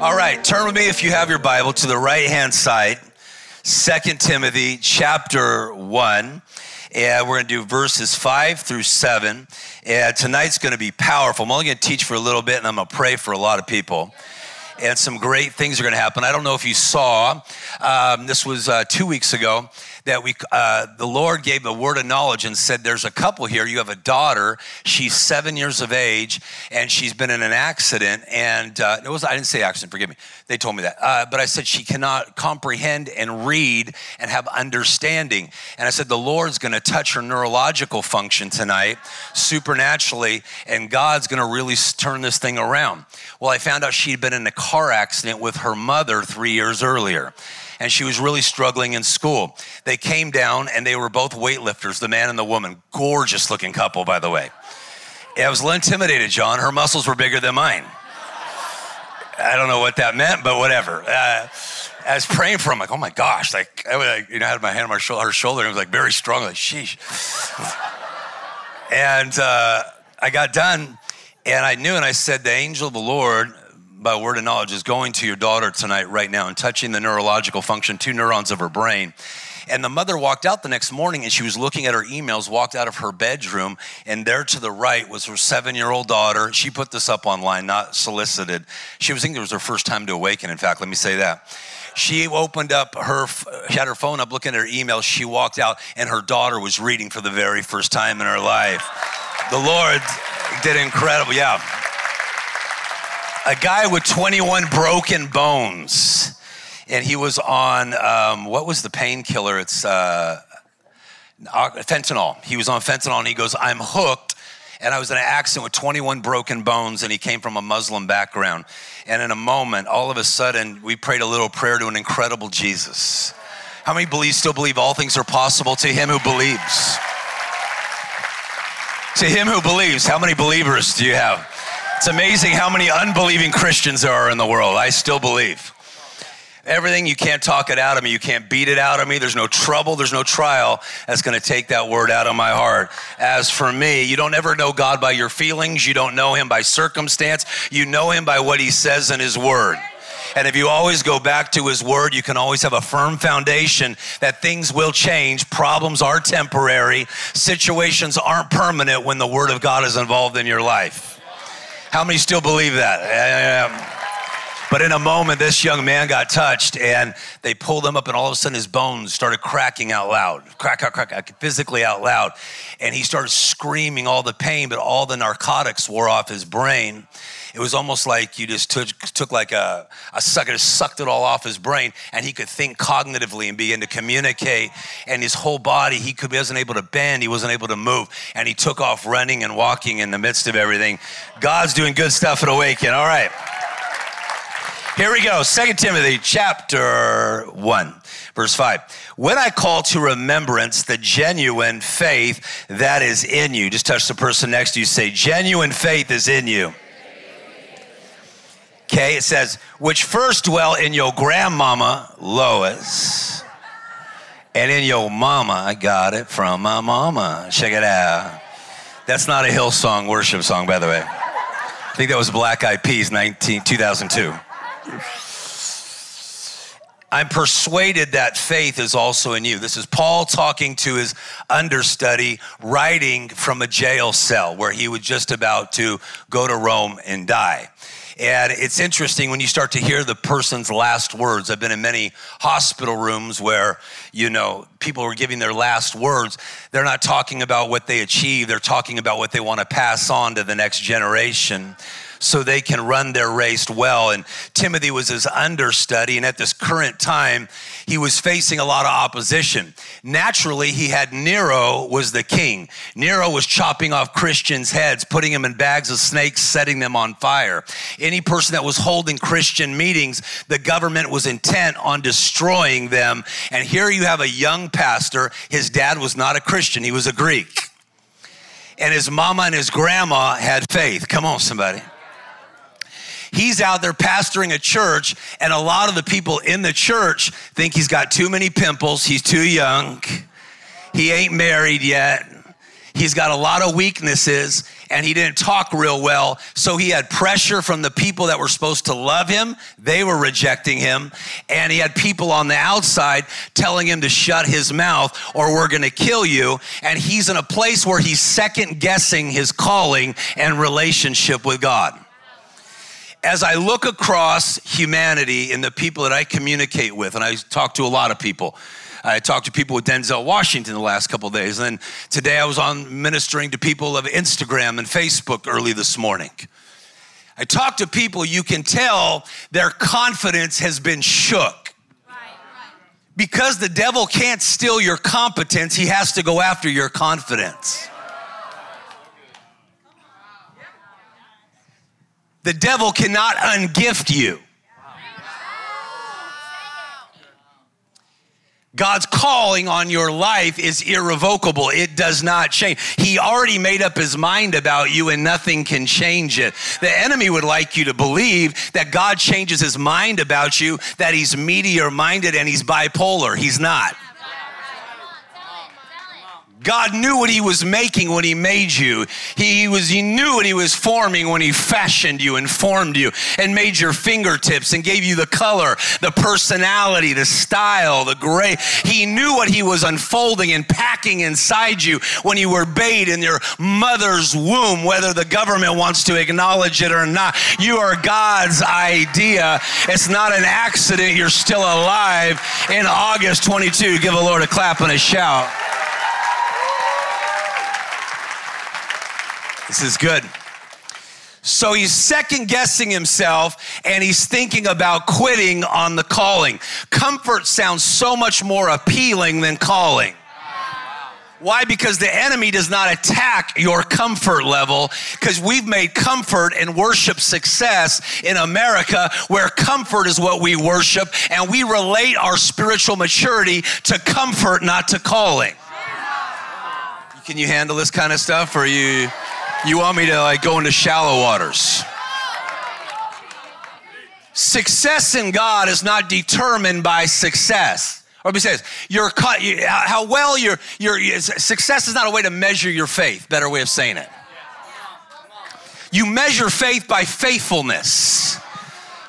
All right, turn with me if you have your Bible to the right hand side, Second Timothy chapter 1. And we're going to do verses 5 through 7. And tonight's going to be powerful. I'm only going to teach for a little bit and I'm going to pray for a lot of people and some great things are going to happen. I don't know if you saw, um, this was uh, two weeks ago that we uh, the Lord gave a word of knowledge and said, "There's a couple here. You have a daughter. She's seven years of age, and she's been in an accident. And uh, it was I didn't say accident. Forgive me. They told me that, uh, but I said she cannot comprehend and read and have understanding. And I said the Lord's going to touch her neurological function tonight, supernaturally, and God's going to really turn this thing around. Well, I found out she'd been in a car accident with her mother three years earlier and she was really struggling in school. They came down and they were both weightlifters, the man and the woman. Gorgeous looking couple, by the way. I was a little intimidated, John. Her muscles were bigger than mine. I don't know what that meant, but whatever. Uh, I was praying for him, like, oh my gosh, like, I you know, had my hand on my shoulder, her shoulder, and it was like very strong, like, sheesh. and uh, I got done, and I knew, and I said, the angel of the Lord by word of knowledge is going to your daughter tonight, right now, and touching the neurological function, two neurons of her brain. And the mother walked out the next morning and she was looking at her emails, walked out of her bedroom, and there to the right was her seven year old daughter. She put this up online, not solicited. She was thinking it was her first time to awaken, in fact, let me say that. She opened up her, she had her phone up looking at her emails. She walked out and her daughter was reading for the very first time in her life. The Lord did incredible, yeah a guy with 21 broken bones. And he was on, um, what was the painkiller? It's uh, fentanyl. He was on fentanyl and he goes, I'm hooked. And I was in an accident with 21 broken bones, and he came from a Muslim background. And in a moment, all of a sudden, we prayed a little prayer to an incredible Jesus. How many believe, still believe all things are possible to him who believes? To him who believes. How many believers do you have? It's amazing how many unbelieving Christians there are in the world. I still believe. Everything, you can't talk it out of me. You can't beat it out of me. There's no trouble, there's no trial that's going to take that word out of my heart. As for me, you don't ever know God by your feelings. You don't know Him by circumstance. You know Him by what He says in His word. And if you always go back to His Word, you can always have a firm foundation that things will change. Problems are temporary, situations aren't permanent when the Word of God is involved in your life. How many still believe that? But in a moment, this young man got touched and they pulled him up, and all of a sudden his bones started cracking out loud, crack, crack, crack, physically out loud. And he started screaming all the pain, but all the narcotics wore off his brain. It was almost like you just took, took like a, a sucker, sucked it all off his brain, and he could think cognitively and begin to communicate. And his whole body, he, could, he wasn't able to bend, he wasn't able to move, and he took off running and walking in the midst of everything. God's doing good stuff at Awaken. All right. Here we go. Second Timothy chapter 1, verse 5. When I call to remembrance the genuine faith that is in you, just touch the person next to you, say, genuine faith is in you. Okay, it says, which first dwell in your grandmama Lois and in your mama. I got it from my mama. Check it out. That's not a Hillsong worship song, by the way. I think that was Black Eyed Peas 19, 2002. I'm persuaded that faith is also in you. This is Paul talking to his understudy, writing from a jail cell where he was just about to go to Rome and die. And it's interesting when you start to hear the person's last words. I've been in many hospital rooms where, you know, people are giving their last words. They're not talking about what they achieved, they're talking about what they want to pass on to the next generation. So they can run their race well. And Timothy was his understudy. And at this current time, he was facing a lot of opposition. Naturally, he had Nero was the king. Nero was chopping off Christians' heads, putting them in bags of snakes, setting them on fire. Any person that was holding Christian meetings, the government was intent on destroying them. And here you have a young pastor. His dad was not a Christian, he was a Greek. And his mama and his grandma had faith. Come on, somebody. He's out there pastoring a church, and a lot of the people in the church think he's got too many pimples, he's too young, he ain't married yet, he's got a lot of weaknesses, and he didn't talk real well. So he had pressure from the people that were supposed to love him, they were rejecting him, and he had people on the outside telling him to shut his mouth or we're gonna kill you. And he's in a place where he's second guessing his calling and relationship with God as I look across humanity and the people that I communicate with, and I talk to a lot of people. I talked to people with Denzel Washington the last couple days, and then today I was on ministering to people of Instagram and Facebook early this morning. I talk to people, you can tell their confidence has been shook. Because the devil can't steal your competence, he has to go after your confidence. The devil cannot ungift you. God's calling on your life is irrevocable. It does not change. He already made up his mind about you and nothing can change it. The enemy would like you to believe that God changes his mind about you, that he's meteor minded and he's bipolar. He's not. God knew what he was making when he made you. He was he knew what he was forming when he fashioned you and formed you and made your fingertips and gave you the color, the personality, the style, the gray. He knew what he was unfolding and packing inside you when you were bathed in your mother's womb, whether the government wants to acknowledge it or not. You are God's idea. It's not an accident you're still alive in August 22. Give the Lord a clap and a shout. This is good. So he's second guessing himself and he's thinking about quitting on the calling. Comfort sounds so much more appealing than calling. Why? Because the enemy does not attack your comfort level because we've made comfort and worship success in America where comfort is what we worship and we relate our spiritual maturity to comfort, not to calling. Can you handle this kind of stuff or you you want me to like go into shallow waters? Success in God is not determined by success. Or besides, your cut, how well your your success is not a way to measure your faith. Better way of saying it. You measure faith by faithfulness.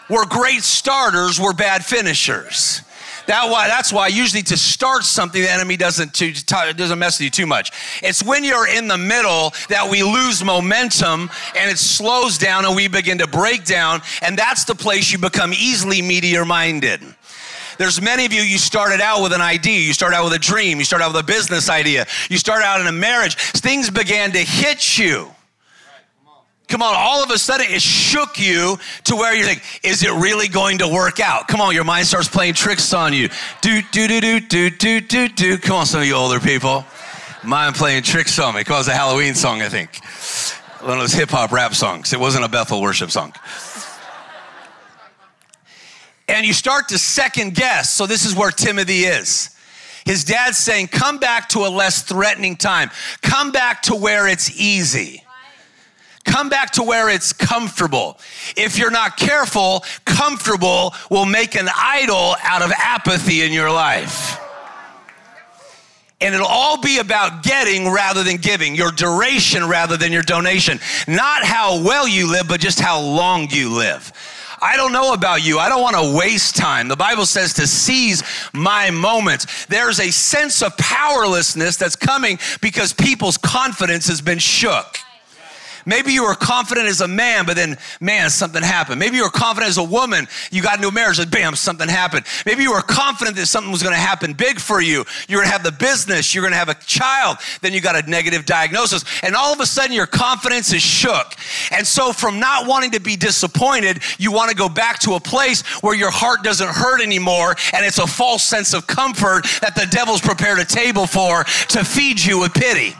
We're great starters, we're bad finishers. That why, that's why usually to start something, the enemy doesn't, to, doesn't mess with you too much. It's when you're in the middle that we lose momentum and it slows down and we begin to break down. And that's the place you become easily meteor minded. There's many of you, you started out with an idea, you started out with a dream, you started out with a business idea, you started out in a marriage. Things began to hit you. Come on, all of a sudden it shook you to where you're like, is it really going to work out? Come on, your mind starts playing tricks on you. Do, do, do, do, do, do, do, do. Come on, some of you older people. Mind playing tricks on me. On, it's a Halloween song, I think. One of those hip hop rap songs. It wasn't a Bethel worship song. And you start to second guess. So this is where Timothy is. His dad's saying, come back to a less threatening time. Come back to where it's easy. Come back to where it's comfortable. If you're not careful, comfortable will make an idol out of apathy in your life. And it'll all be about getting rather than giving, your duration rather than your donation. Not how well you live, but just how long you live. I don't know about you. I don't want to waste time. The Bible says to seize my moments. There's a sense of powerlessness that's coming because people's confidence has been shook. Maybe you were confident as a man, but then, man, something happened. Maybe you were confident as a woman, you got into a marriage, and bam, something happened. Maybe you were confident that something was gonna happen big for you. You're gonna have the business, you're gonna have a child, then you got a negative diagnosis, and all of a sudden your confidence is shook. And so, from not wanting to be disappointed, you wanna go back to a place where your heart doesn't hurt anymore, and it's a false sense of comfort that the devil's prepared a table for to feed you with pity.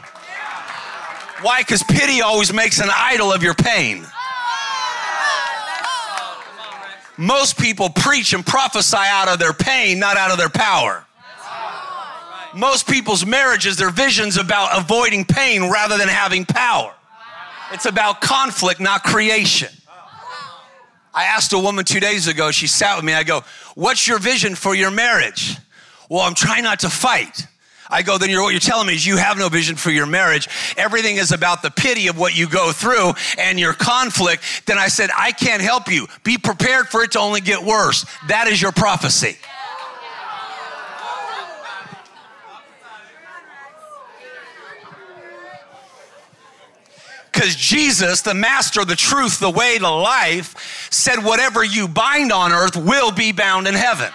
Why? Because pity always makes an idol of your pain. Most people preach and prophesy out of their pain, not out of their power. Most people's marriages, their visions about avoiding pain rather than having power. It's about conflict, not creation. I asked a woman two days ago, she sat with me, I go, What's your vision for your marriage? Well, I'm trying not to fight. I go, then you're, what you're telling me is you have no vision for your marriage. Everything is about the pity of what you go through and your conflict. Then I said, I can't help you. Be prepared for it to only get worse. That is your prophecy. Because Jesus, the master, the truth, the way, the life, said, Whatever you bind on earth will be bound in heaven.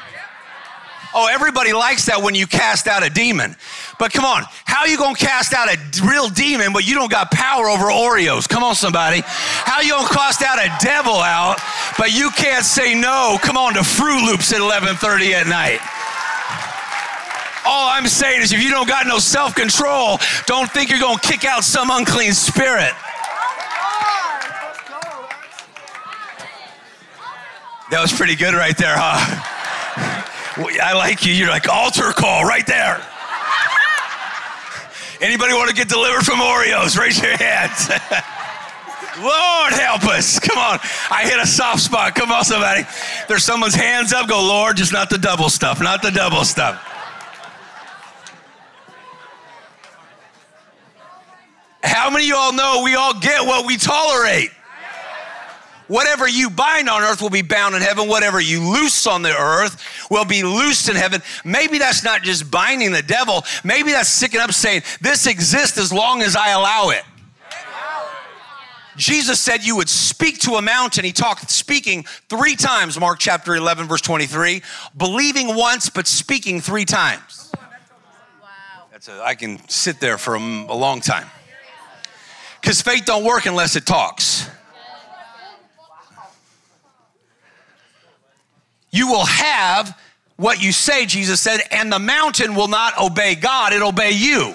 Oh, everybody likes that when you cast out a demon. But come on, how you gonna cast out a real demon but you don't got power over Oreos? Come on, somebody. How you gonna cast out a devil out but you can't say no? Come on to Fruit Loops at 11:30 at night. All I'm saying is if you don't got no self-control, don't think you're gonna kick out some unclean spirit. That was pretty good right there, huh? I like you. You're like altar call right there. Anybody want to get delivered from Oreos? Raise your hands. Lord help us. Come on. I hit a soft spot. Come on, somebody. There's someone's hands up. Go, Lord, just not the double stuff, not the double stuff. How many of you all know we all get what we tolerate? Whatever you bind on earth will be bound in heaven. Whatever you loose on the earth will be loosed in heaven. Maybe that's not just binding the devil. Maybe that's sticking up saying, This exists as long as I allow it. Jesus said you would speak to a mountain. He talked speaking three times, Mark chapter 11, verse 23, believing once, but speaking three times. That's a, I can sit there for a, a long time. Because faith don't work unless it talks. You will have what you say, Jesus said, and the mountain will not obey God, it'll obey you.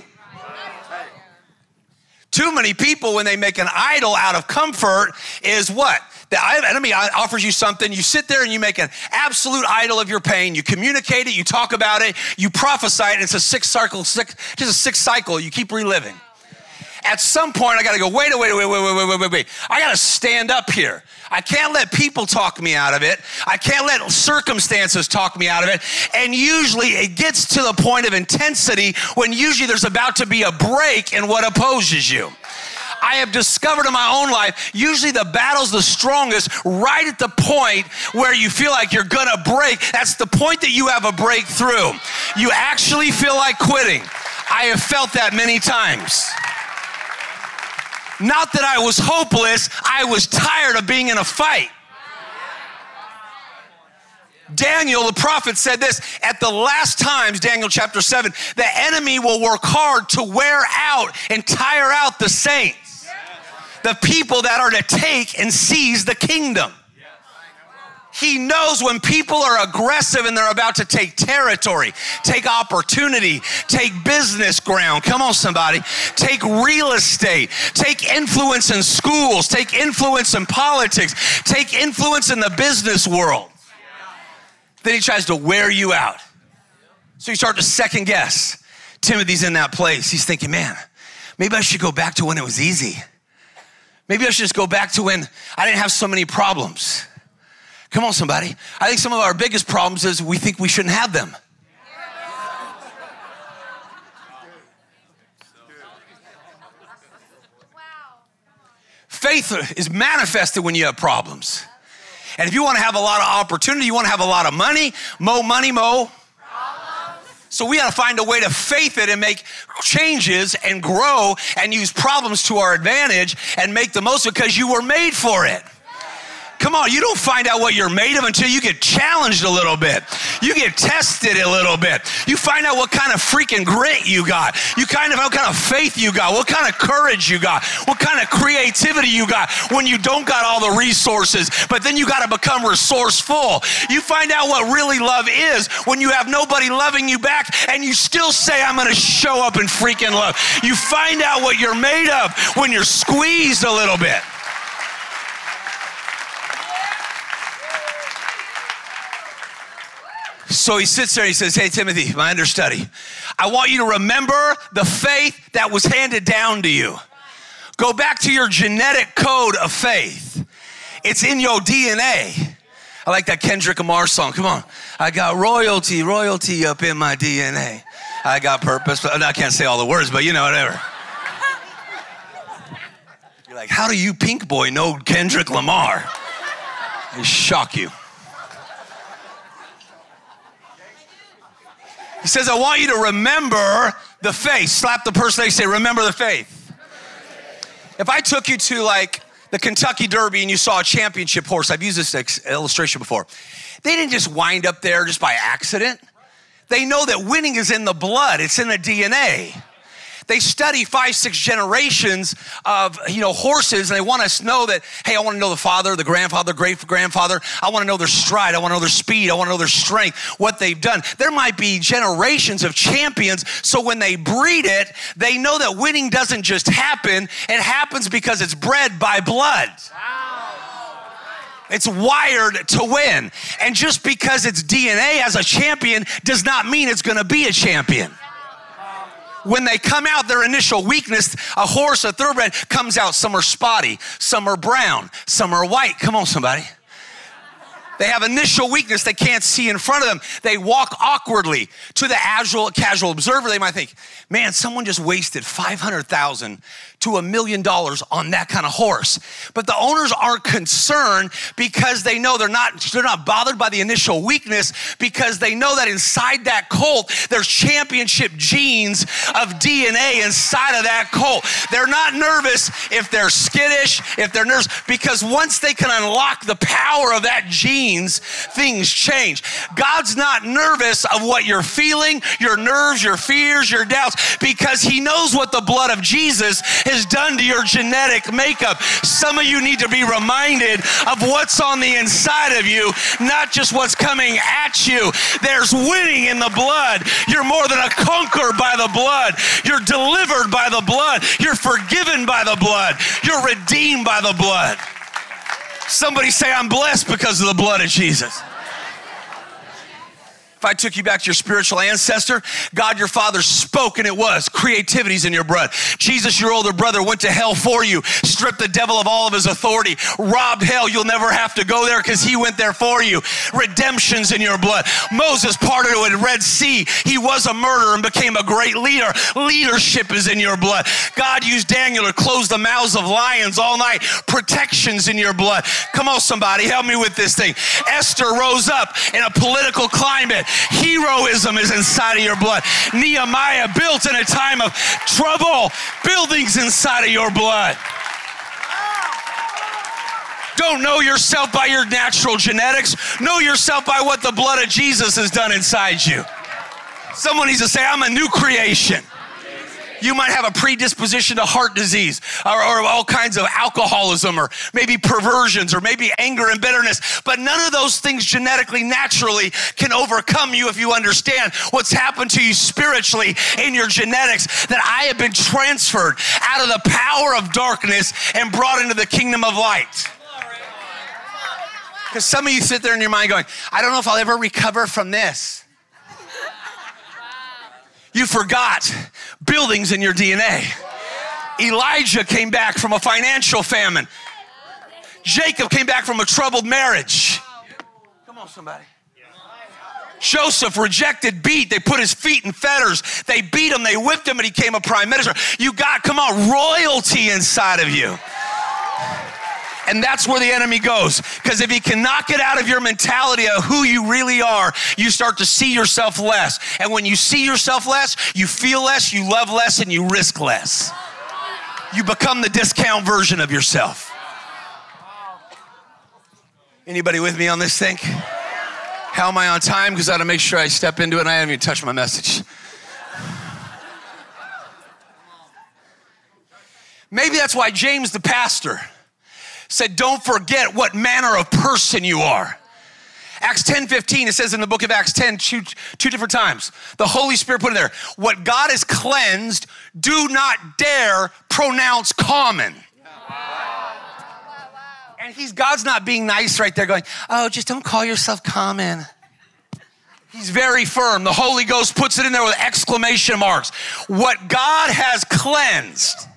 Too many people, when they make an idol out of comfort, is what? The enemy offers you something, you sit there and you make an absolute idol of your pain. You communicate it, you talk about it, you prophesy it, it's a six cycle, six, just a six cycle you keep reliving. At some point, I gotta go, wait, wait, wait, wait, wait, wait, wait, wait. I gotta stand up here. I can't let people talk me out of it. I can't let circumstances talk me out of it. And usually it gets to the point of intensity when usually there's about to be a break in what opposes you. I have discovered in my own life, usually the battle's the strongest right at the point where you feel like you're gonna break. That's the point that you have a breakthrough. You actually feel like quitting. I have felt that many times. Not that I was hopeless, I was tired of being in a fight. Daniel, the prophet, said this at the last times, Daniel chapter 7, the enemy will work hard to wear out and tire out the saints, the people that are to take and seize the kingdom. He knows when people are aggressive and they're about to take territory, take opportunity, take business ground. Come on, somebody. Take real estate, take influence in schools, take influence in politics, take influence in the business world. Then he tries to wear you out. So you start to second guess. Timothy's in that place. He's thinking, man, maybe I should go back to when it was easy. Maybe I should just go back to when I didn't have so many problems. Come on, somebody. I think some of our biggest problems is we think we shouldn't have them. Faith is manifested when you have problems. And if you want to have a lot of opportunity, you want to have a lot of money, mo money, mo. So we got to find a way to faith it and make changes and grow and use problems to our advantage and make the most of it because you were made for it. Come on, you don't find out what you're made of until you get challenged a little bit. You get tested a little bit. You find out what kind of freaking grit you got. You kind of what kind of faith you got, what kind of courage you got, what kind of creativity you got when you don't got all the resources, but then you got to become resourceful. You find out what really love is when you have nobody loving you back and you still say, I'm going to show up in freaking love. You find out what you're made of when you're squeezed a little bit. So he sits there and he says, Hey, Timothy, my understudy, I want you to remember the faith that was handed down to you. Go back to your genetic code of faith, it's in your DNA. I like that Kendrick Lamar song. Come on. I got royalty, royalty up in my DNA. I got purpose. I can't say all the words, but you know, whatever. You're like, how do you, pink boy, know Kendrick Lamar? They shock you. He says, I want you to remember the faith. Slap the person they say, remember the faith. If I took you to like the Kentucky Derby and you saw a championship horse, I've used this illustration before. They didn't just wind up there just by accident. They know that winning is in the blood, it's in the DNA they study five, six generations of, you know, horses and they want us to know that, hey, I want to know the father, the grandfather, great grandfather. I want to know their stride. I want to know their speed. I want to know their strength, what they've done. There might be generations of champions. So when they breed it, they know that winning doesn't just happen. It happens because it's bred by blood. It's wired to win. And just because it's DNA as a champion does not mean it's going to be a champion when they come out, their initial weakness, a horse, a thoroughbred, comes out. Some are spotty, some are brown, some are white. Come on, somebody. They have initial weakness they can't see in front of them. They walk awkwardly. To the casual, casual observer, they might think, man, someone just wasted 500,000 to a million dollars on that kind of horse. But the owners aren't concerned because they know they're not they're not bothered by the initial weakness because they know that inside that colt there's championship genes of DNA inside of that colt. They're not nervous if they're skittish, if they're nervous because once they can unlock the power of that genes, things change. God's not nervous of what you're feeling, your nerves, your fears, your doubts because he knows what the blood of Jesus has done to your genetic makeup. Some of you need to be reminded of what's on the inside of you, not just what's coming at you. There's winning in the blood. You're more than a conqueror by the blood. You're delivered by the blood. You're forgiven by the blood. You're redeemed by the blood. Somebody say, I'm blessed because of the blood of Jesus. If I took you back to your spiritual ancestor, God your Father spoke and it was. Creativity's in your blood. Jesus, your older brother, went to hell for you, stripped the devil of all of his authority, robbed hell. You'll never have to go there because he went there for you. Redemption's in your blood. Moses parted a Red Sea. He was a murderer and became a great leader. Leadership is in your blood. God used Daniel to close the mouths of lions all night. Protection's in your blood. Come on, somebody, help me with this thing. Esther rose up in a political climate Heroism is inside of your blood. Nehemiah built in a time of trouble, buildings inside of your blood. Don't know yourself by your natural genetics. Know yourself by what the blood of Jesus has done inside you. Someone needs to say, I'm a new creation. You might have a predisposition to heart disease or, or, all kinds of alcoholism or maybe perversions or maybe anger and bitterness. But none of those things genetically, naturally can overcome you if you understand what's happened to you spiritually in your genetics that I have been transferred out of the power of darkness and brought into the kingdom of light. Because some of you sit there in your mind going, I don't know if I'll ever recover from this. You forgot buildings in your DNA. Elijah came back from a financial famine. Jacob came back from a troubled marriage. Come on, somebody. Joseph rejected, beat. They put his feet in fetters. They beat him. They whipped him, and he became a prime minister. You got, come on, royalty inside of you. And that's where the enemy goes. Because if he can knock it out of your mentality of who you really are, you start to see yourself less. And when you see yourself less, you feel less, you love less, and you risk less. You become the discount version of yourself. Anybody with me on this thing? How am I on time? Because I gotta make sure I step into it and I haven't even touched my message. Maybe that's why James, the pastor, said, Don't forget what manner of person you are. Acts 10 15, it says in the book of Acts 10, two, two different times. The Holy Spirit put it there. What God has cleansed, do not dare pronounce common. And he's God's not being nice right there, going, Oh, just don't call yourself common. He's very firm. The Holy Ghost puts it in there with exclamation marks. What God has cleansed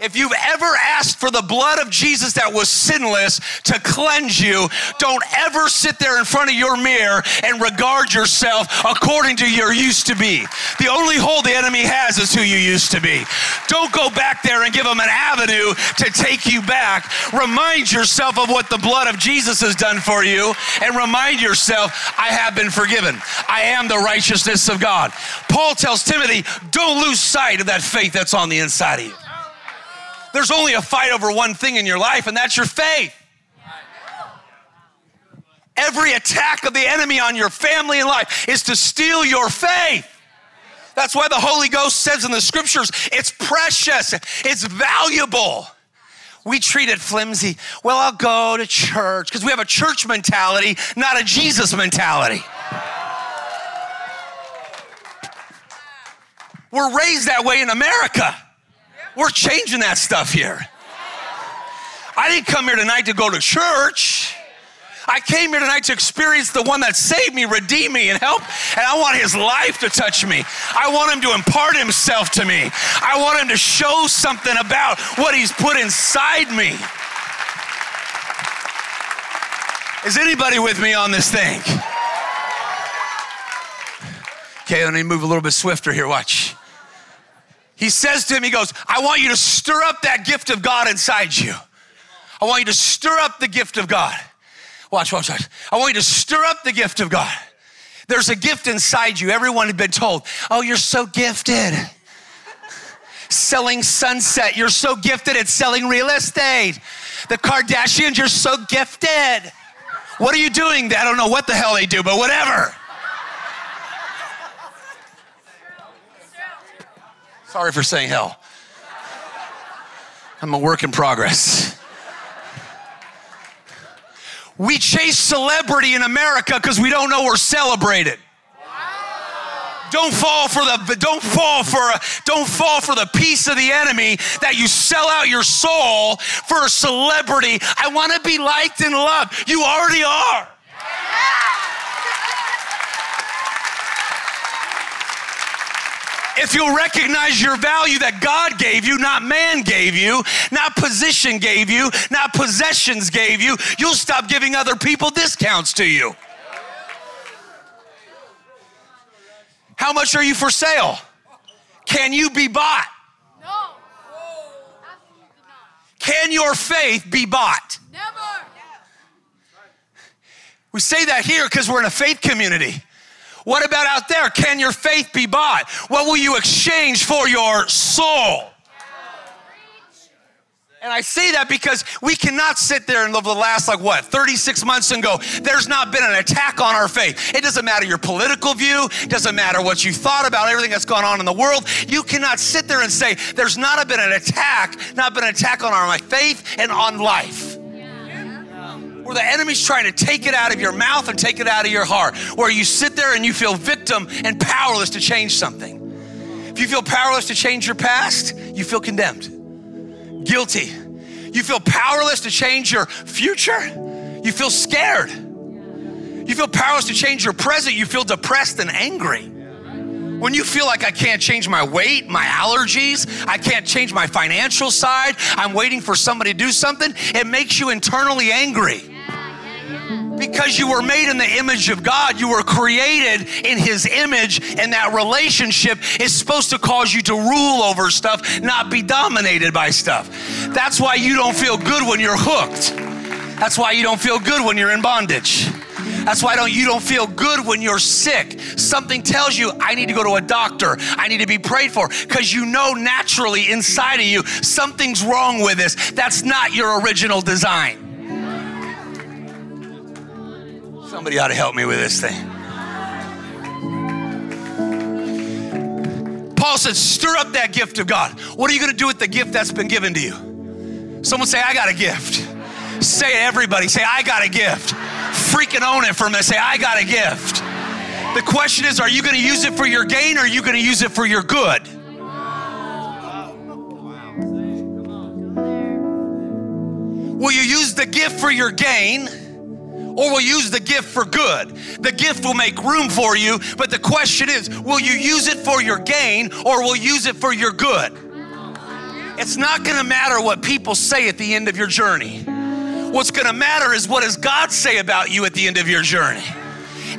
if you've ever asked for the blood of Jesus that was sinless to cleanse you, don't ever sit there in front of your mirror and regard yourself according to your used to be. The only hold the enemy has is who you used to be. Don't go back there and give him an avenue to take you back. Remind yourself of what the blood of Jesus has done for you and remind yourself, I have been forgiven. I am the righteousness of God. Paul tells Timothy, don't lose sight of that faith that's on the inside of you. There's only a fight over one thing in your life, and that's your faith. Every attack of the enemy on your family and life is to steal your faith. That's why the Holy Ghost says in the scriptures, it's precious, it's valuable. We treat it flimsy. Well, I'll go to church because we have a church mentality, not a Jesus mentality. We're raised that way in America. We're changing that stuff here. I didn't come here tonight to go to church. I came here tonight to experience the one that saved me, redeemed me, and helped. And I want his life to touch me. I want him to impart himself to me. I want him to show something about what he's put inside me. Is anybody with me on this thing? Okay, let me move a little bit swifter here. Watch. He says to him, He goes, I want you to stir up that gift of God inside you. I want you to stir up the gift of God. Watch, watch, watch. I want you to stir up the gift of God. There's a gift inside you. Everyone had been told, Oh, you're so gifted. selling sunset, you're so gifted at selling real estate. The Kardashians, you're so gifted. What are you doing? I don't know what the hell they do, but whatever. Sorry for saying hell. I'm a work in progress. We chase celebrity in America because we don't know we're celebrated. Don't fall for the don't fall for don't fall for the piece of the enemy that you sell out your soul for a celebrity. I want to be liked and loved. You already are. If you'll recognize your value that God gave you, not man gave you, not position gave you, not possessions gave you, you'll stop giving other people discounts to you. How much are you for sale? Can you be bought? No. Can your faith be bought? Never. We say that here because we're in a faith community. What about out there? Can your faith be bought? What will you exchange for your soul? And I say that because we cannot sit there and live the last, like what, 36 months and go, there's not been an attack on our faith. It doesn't matter your political view, it doesn't matter what you thought about everything that's gone on in the world. You cannot sit there and say, there's not been an attack, not been an attack on our faith and on life where the enemy's trying to take it out of your mouth and take it out of your heart, where you sit there and you feel victim and powerless to change something. If you feel powerless to change your past, you feel condemned, guilty. You feel powerless to change your future, you feel scared. You feel powerless to change your present, you feel depressed and angry. When you feel like I can't change my weight, my allergies, I can't change my financial side, I'm waiting for somebody to do something, it makes you internally angry. Because you were made in the image of God, you were created in His image, and that relationship is supposed to cause you to rule over stuff, not be dominated by stuff. That's why you don't feel good when you're hooked. That's why you don't feel good when you're in bondage. That's why don't, you don't feel good when you're sick. Something tells you, I need to go to a doctor. I need to be prayed for because you know naturally inside of you something's wrong with this. That's not your original design. Somebody ought to help me with this thing. Paul said, stir up that gift of God. What are you going to do with the gift that's been given to you? Someone say, I got a gift. Say it, everybody. Say, I got a gift. Freaking own it for me. Say, I got a gift. The question is, are you going to use it for your gain or are you going to use it for your good? Will you use the gift for your gain? Or will use the gift for good. The gift will make room for you, but the question is will you use it for your gain or will you use it for your good? It's not gonna matter what people say at the end of your journey. What's gonna matter is what does God say about you at the end of your journey?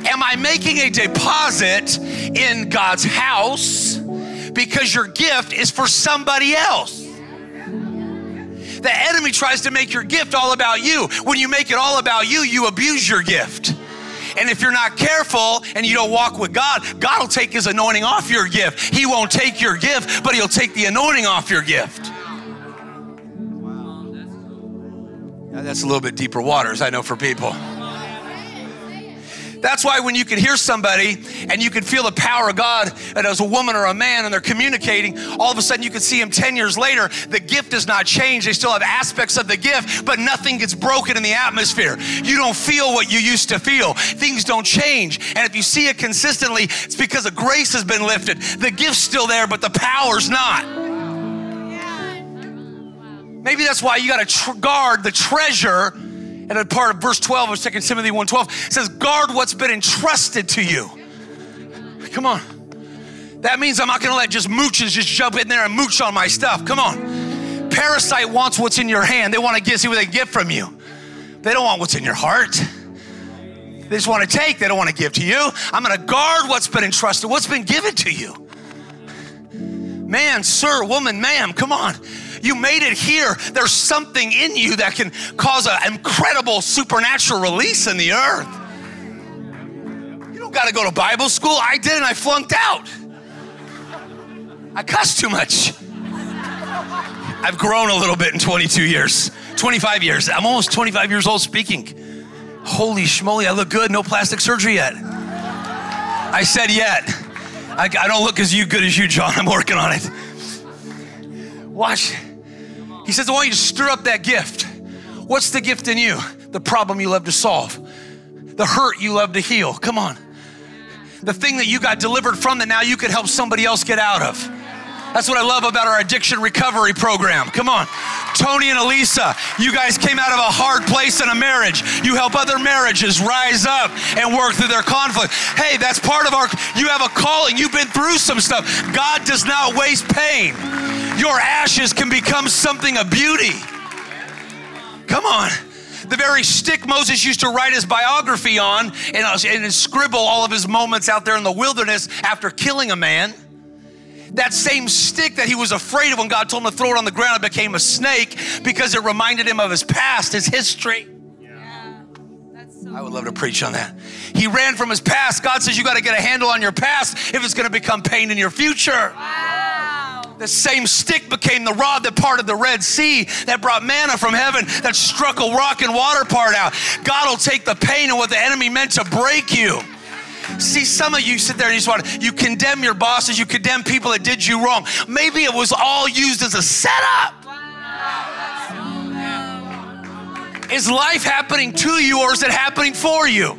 Am I making a deposit in God's house because your gift is for somebody else? The enemy tries to make your gift all about you. When you make it all about you, you abuse your gift. And if you're not careful and you don't walk with God, God will take his anointing off your gift. He won't take your gift, but he'll take the anointing off your gift. Now, that's a little bit deeper waters, I know, for people. That's why when you can hear somebody and you can feel the power of God, and as a woman or a man, and they're communicating, all of a sudden you can see them 10 years later, the gift does not change. They still have aspects of the gift, but nothing gets broken in the atmosphere. You don't feel what you used to feel. Things don't change. And if you see it consistently, it's because the grace has been lifted. The gift's still there, but the power's not. Maybe that's why you got to tr- guard the treasure and a part of verse 12 of 2 Timothy 1.12 says, guard what's been entrusted to you. Come on. That means I'm not gonna let just mooches just jump in there and mooch on my stuff. Come on. Parasite wants what's in your hand. They want to get see what they get from you. They don't want what's in your heart. They just want to take, they don't want to give to you. I'm gonna guard what's been entrusted, what's been given to you. Man, sir, woman, ma'am, come on. You made it here. There's something in you that can cause an incredible supernatural release in the earth. You don't got to go to Bible school. I did, and I flunked out. I cussed too much. I've grown a little bit in 22 years, 25 years. I'm almost 25 years old speaking. Holy schmoly, I look good. No plastic surgery yet. I said yet. I, I don't look as you good as you, John. I'm working on it. Watch. He says, I want you to stir up that gift. What's the gift in you? The problem you love to solve, the hurt you love to heal. Come on. The thing that you got delivered from that now you could help somebody else get out of. That's what I love about our addiction recovery program. Come on. Tony and Elisa, you guys came out of a hard place in a marriage. You help other marriages rise up and work through their conflict. Hey, that's part of our, you have a calling. You've been through some stuff. God does not waste pain your ashes can become something of beauty. Come on. The very stick Moses used to write his biography on and, and scribble all of his moments out there in the wilderness after killing a man. That same stick that he was afraid of when God told him to throw it on the ground, it became a snake because it reminded him of his past, his history. I would love to preach on that. He ran from his past. God says you got to get a handle on your past if it's going to become pain in your future. Wow. The same stick became the rod that parted the Red Sea, that brought manna from heaven, that struck a rock and water part out. God will take the pain and what the enemy meant to break you. See, some of you sit there and you just want to, you condemn your bosses, you condemn people that did you wrong. Maybe it was all used as a setup. Is life happening to you or is it happening for you?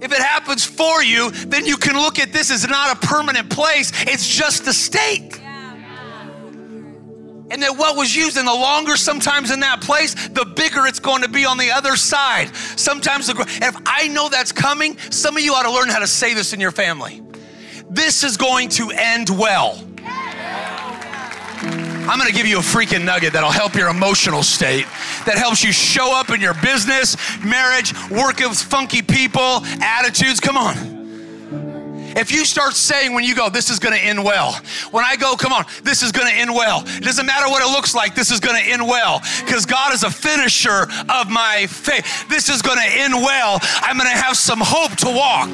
If it happens for you, then you can look at this as not a permanent place, it's just a state. And that what was used, and the longer sometimes in that place, the bigger it's going to be on the other side. Sometimes, the, if I know that's coming, some of you ought to learn how to say this in your family. This is going to end well. I'm gonna give you a freaking nugget that'll help your emotional state, that helps you show up in your business, marriage, work with funky people, attitudes. Come on. If you start saying when you go, this is gonna end well. When I go, come on, this is gonna end well. It doesn't matter what it looks like, this is gonna end well. Because God is a finisher of my faith. This is gonna end well. I'm gonna have some hope to walk.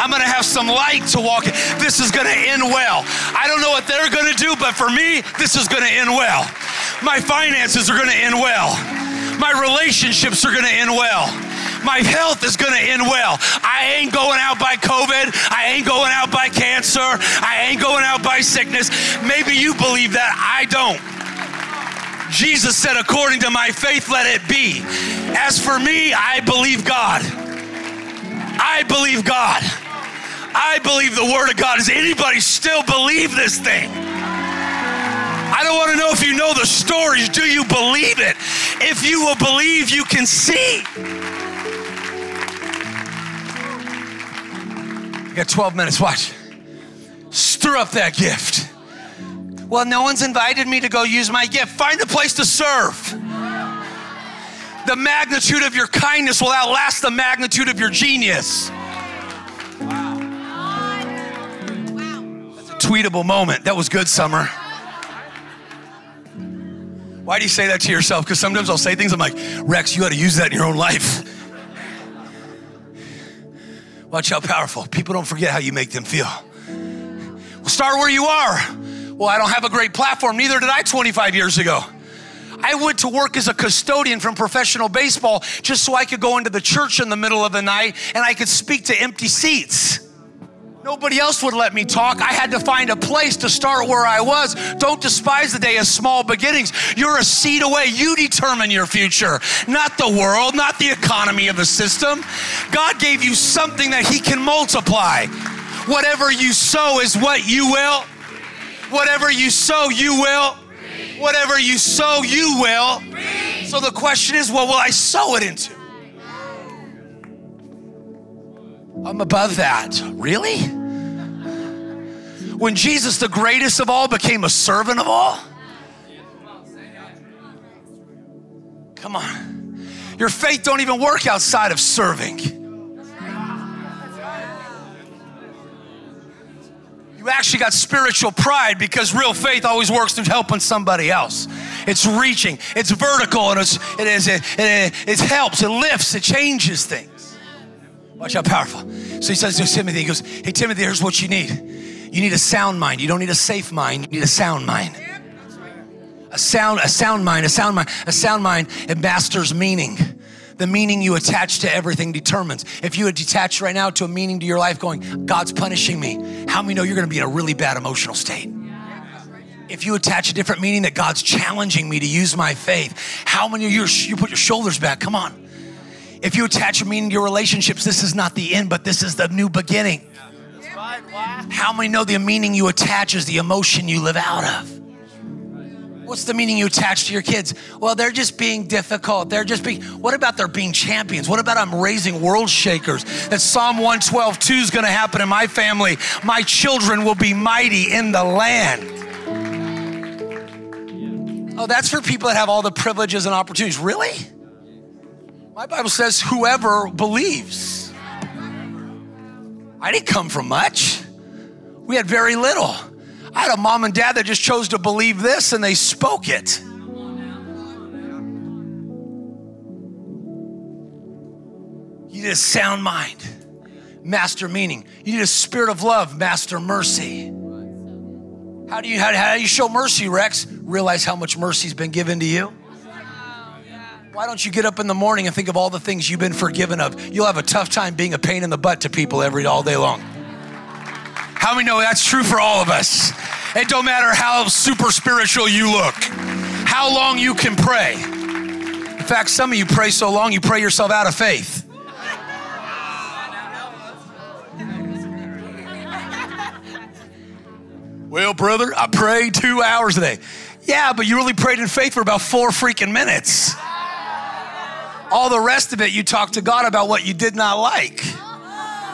I'm gonna have some light to walk. This is gonna end well. I don't know what they're gonna do, but for me, this is gonna end well. My finances are gonna end well. My relationships are gonna end well my health is going to end well. I ain't going out by COVID. I ain't going out by cancer. I ain't going out by sickness. Maybe you believe that. I don't. Jesus said, according to my faith, let it be. As for me, I believe God. I believe God. I believe the Word of God. Does anybody still believe this thing? I don't want to know if you know the stories. Do you believe it? If you will believe, you can see. Got 12 minutes. Watch. Stir up that gift. Well, no one's invited me to go use my gift. Find a place to serve. The magnitude of your kindness will outlast the magnitude of your genius. That's a tweetable moment. That was good, Summer. Why do you say that to yourself? Because sometimes I'll say things I'm like, Rex, you got to use that in your own life. Watch how powerful. People don't forget how you make them feel. Well, start where you are. Well, I don't have a great platform. Neither did I 25 years ago. I went to work as a custodian from professional baseball just so I could go into the church in the middle of the night and I could speak to empty seats. Nobody else would let me talk. I had to find a place to start where I was. Don't despise the day of small beginnings. You're a seed away. You determine your future, not the world, not the economy of the system. God gave you something that He can multiply. Whatever you sow is what you will. Whatever you sow, you will. Whatever you sow, you will. So the question is, what will I sow it into? I'm above that. Really? When Jesus, the greatest of all, became a servant of all? Come on. Your faith don't even work outside of serving. You actually got spiritual pride because real faith always works through helping somebody else. It's reaching, it's vertical, and it's, it, is, it, it, it helps, it lifts, it changes things. Watch how powerful. So he says to Timothy, he goes, Hey, Timothy, here's what you need. You need a sound mind. You don't need a safe mind. You need a sound mind. A sound, a sound mind, a sound mind, a sound mind, it masters meaning. The meaning you attach to everything determines. If you detach right now to a meaning to your life going, God's punishing me, how many know you're gonna be in a really bad emotional state? If you attach a different meaning that God's challenging me to use my faith, how many of you, you put your shoulders back? Come on. If you attach meaning to your relationships, this is not the end, but this is the new beginning. How many know the meaning you attach is the emotion you live out of? What's the meaning you attach to your kids? Well, they're just being difficult. They're just being, what about they're being champions? What about I'm raising world shakers? That Psalm 112, 2 is going to happen in my family. My children will be mighty in the land. Oh, that's for people that have all the privileges and opportunities. Really? My Bible says, whoever believes. I didn't come from much. We had very little. I had a mom and dad that just chose to believe this and they spoke it. You need a sound mind, master meaning. You need a spirit of love, master mercy. How do you how, how do you show mercy, Rex? Realize how much mercy's been given to you. Why don't you get up in the morning and think of all the things you've been forgiven of? You'll have a tough time being a pain in the butt to people every all day long. How many know that's true for all of us? It don't matter how super spiritual you look, how long you can pray. In fact, some of you pray so long you pray yourself out of faith. Well, brother, I prayed two hours a day. Yeah, but you really prayed in faith for about four freaking minutes. All the rest of it, you talk to God about what you did not like.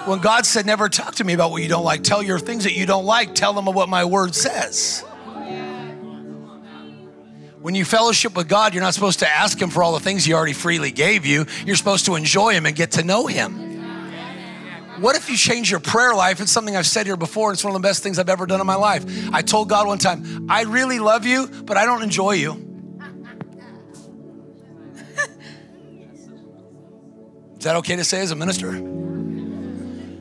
When God said, Never talk to me about what you don't like, tell your things that you don't like, tell them of what my word says. When you fellowship with God, you're not supposed to ask Him for all the things He already freely gave you. You're supposed to enjoy Him and get to know Him. What if you change your prayer life? It's something I've said here before. It's one of the best things I've ever done in my life. I told God one time, I really love you, but I don't enjoy you. Is that okay to say as a minister?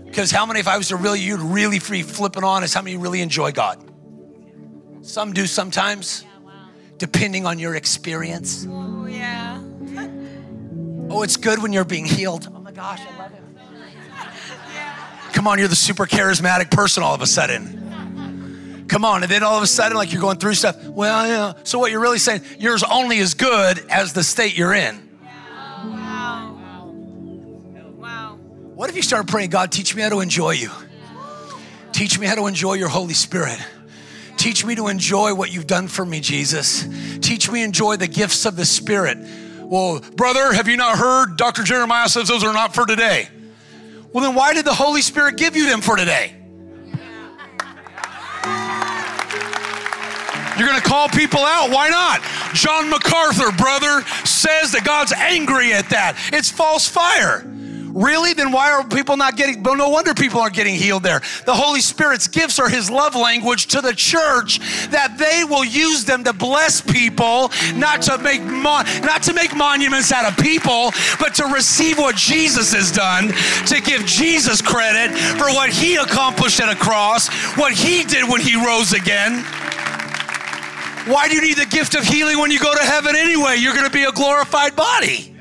Because how many, if I was to really, you'd really free flipping on, is how many really enjoy God? Some do sometimes, depending on your experience. Oh, yeah. Oh, it's good when you're being healed. Oh my gosh, I love him. Come on, you're the super charismatic person all of a sudden. Come on, and then all of a sudden, like you're going through stuff. Well, yeah. So what you're really saying, yours only as good as the state you're in. What if you start praying, God, teach me how to enjoy you? Teach me how to enjoy your Holy Spirit. Teach me to enjoy what you've done for me, Jesus. Teach me to enjoy the gifts of the Spirit. Well, brother, have you not heard? Dr. Jeremiah says those are not for today. Well, then why did the Holy Spirit give you them for today? You're going to call people out. Why not? John MacArthur, brother, says that God's angry at that. It's false fire. Really? Then why are people not getting, well, no wonder people aren't getting healed there. The Holy Spirit's gifts are His love language to the church that they will use them to bless people, not to make, mon- not to make monuments out of people, but to receive what Jesus has done, to give Jesus credit for what He accomplished at a cross, what He did when He rose again. Why do you need the gift of healing when you go to heaven anyway? You're going to be a glorified body.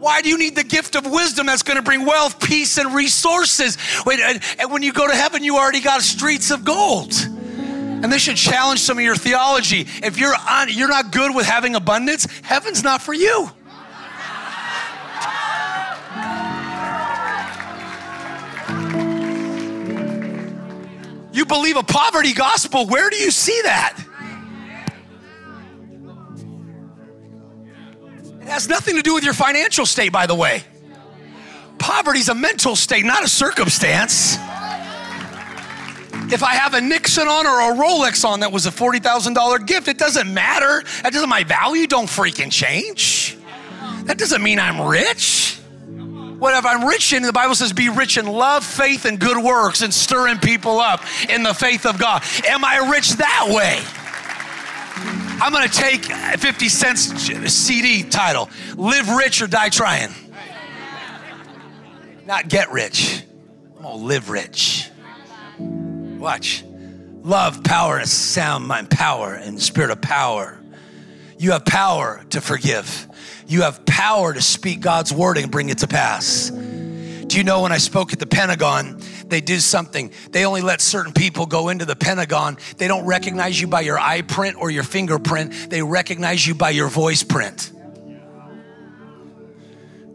Why do you need the gift of wisdom that's going to bring wealth, peace, and resources? Wait, and when you go to heaven, you already got streets of gold. And this should challenge some of your theology. If you're on, you're not good with having abundance, heaven's not for you. You believe a poverty gospel. Where do you see that? It has nothing to do with your financial state, by the way. Poverty's a mental state, not a circumstance. If I have a Nixon on or a Rolex on that was a $40,000 gift, it doesn't matter. That doesn't, my value don't freaking change. That doesn't mean I'm rich. What if I'm rich in, the Bible says, be rich in love, faith, and good works, and stirring people up in the faith of God. Am I rich that way? I'm gonna take 50 cents CD title Live Rich or Die Trying. Not get rich. I'm gonna live rich. Watch. Love, power, and sound mind, power, and spirit of power. You have power to forgive. You have power to speak God's word and bring it to pass. Do you know when I spoke at the Pentagon, they do something. They only let certain people go into the Pentagon. They don't recognize you by your eye print or your fingerprint, they recognize you by your voice print.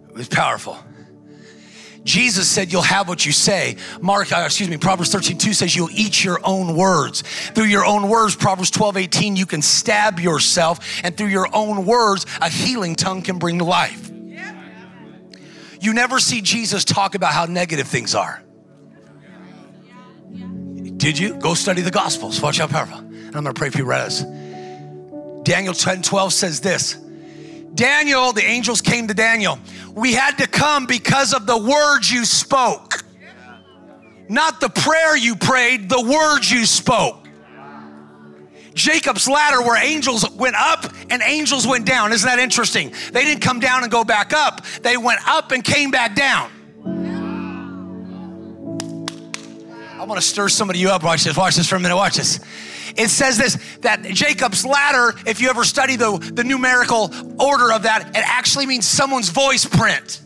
It was powerful. Jesus said you'll have what you say. Mark, uh, excuse me, Proverbs 13, 2 says you'll eat your own words. Through your own words, Proverbs 12, 18, you can stab yourself. And through your own words, a healing tongue can bring life. You never see Jesus talk about how negative things are. Did you? Go study the Gospels. Watch how powerful. And I'm going to pray for you right. Daniel 10, 12 says this. Daniel, the angels came to Daniel. We had to come because of the words you spoke. Not the prayer you prayed, the words you spoke. Jacob's ladder, where angels went up and angels went down. Isn't that interesting? They didn't come down and go back up, they went up and came back down. I want to stir some of you up. Watch this. Watch this for a minute. Watch this. It says this that Jacob's ladder, if you ever study the, the numerical order of that, it actually means someone's voice print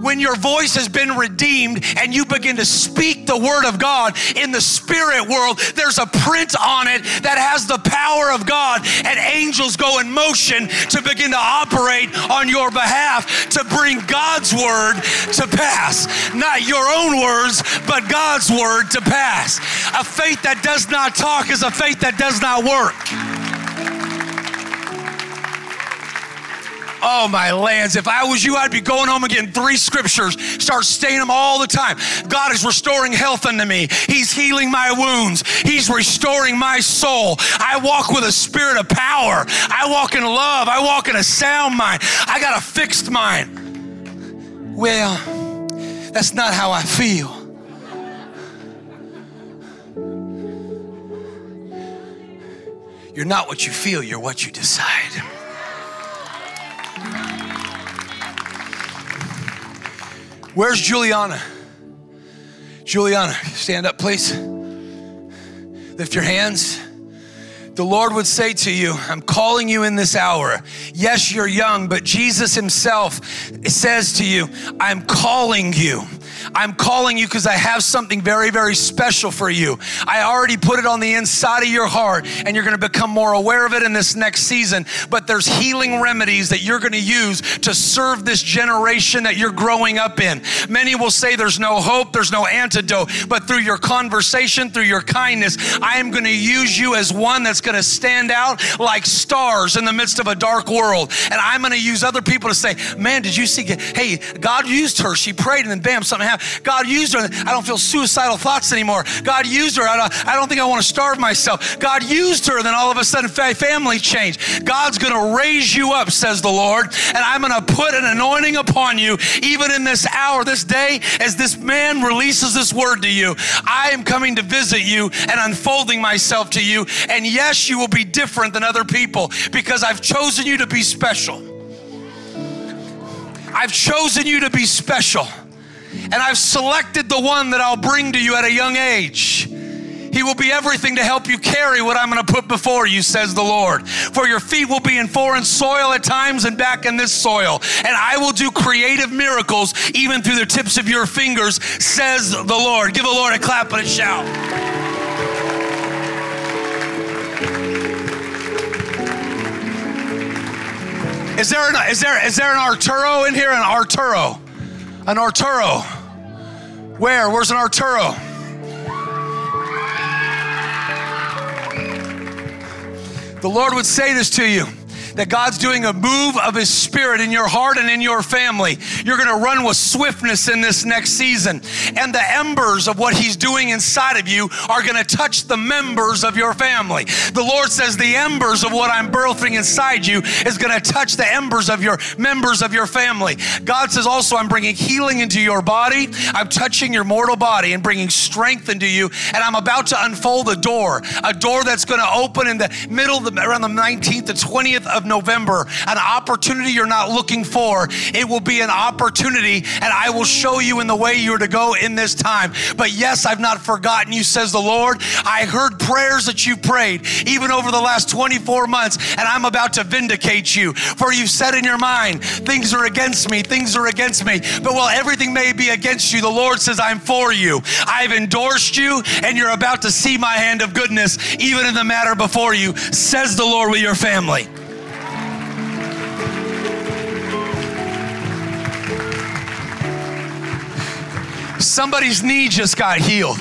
when your voice has been redeemed and you begin to speak the word of God in the spirit world, there's a print on it that has the power of God, and angels go in motion to begin to operate on your behalf to bring God's word to pass. Not your own words, but God's word to pass. A faith that does not talk is a faith that does not work. Oh, my lands. If I was you, I'd be going home and getting three scriptures, start staying them all the time. God is restoring health unto me. He's healing my wounds. He's restoring my soul. I walk with a spirit of power. I walk in love. I walk in a sound mind. I got a fixed mind. Well, that's not how I feel. You're not what you feel, you're what you decide. Where's Juliana? Juliana, stand up, please. Lift your hands. The Lord would say to you, I'm calling you in this hour. Yes, you're young, but Jesus Himself says to you, I'm calling you. I'm calling you because I have something very, very special for you. I already put it on the inside of your heart, and you're going to become more aware of it in this next season. But there's healing remedies that you're going to use to serve this generation that you're growing up in. Many will say there's no hope, there's no antidote, but through your conversation, through your kindness, I am going to use you as one that's going to stand out like stars in the midst of a dark world. And I'm going to use other people to say, Man, did you see? Hey, God used her. She prayed, and then bam, something happened. God used her. I don't feel suicidal thoughts anymore. God used her. I don't, I don't think I want to starve myself. God used her. Then all of a sudden, family changed. God's going to raise you up, says the Lord. And I'm going to put an anointing upon you, even in this hour, this day, as this man releases this word to you. I am coming to visit you and unfolding myself to you. And yes, you will be different than other people because I've chosen you to be special. I've chosen you to be special and I've selected the one that I'll bring to you at a young age. He will be everything to help you carry what I'm going to put before you, says the Lord. For your feet will be in foreign soil at times and back in this soil. And I will do creative miracles even through the tips of your fingers, says the Lord. Give the Lord a clap and a shout. Is there an, is there, is there an Arturo in here? An Arturo? An Arturo. Where? Where's an Arturo? The Lord would say this to you that God's doing a move of His Spirit in your heart and in your family. You're going to run with swiftness in this next season. And the embers of what He's doing inside of you are going to touch the members of your family. The Lord says, The embers of what I'm birthing inside you is going to touch the embers of your members of your family. God says also, I'm bringing healing into your body. I'm touching your mortal body and bringing strength into you. And I'm about to unfold a door, a door that's going to open in the middle, of the, around the 19th to 20th of November, an opportunity you're not looking for. It will be an opportunity, and I will show you in the way you're to go in this time. But yes, I've not forgotten you, says the Lord. I heard prayers that you prayed even over the last 24 months, and I'm about to vindicate you. For you've said in your mind, things are against me, things are against me. But while everything may be against you, the Lord says, I'm for you. I've endorsed you, and you're about to see my hand of goodness even in the matter before you, says the Lord with your family. Somebody's knee just got healed.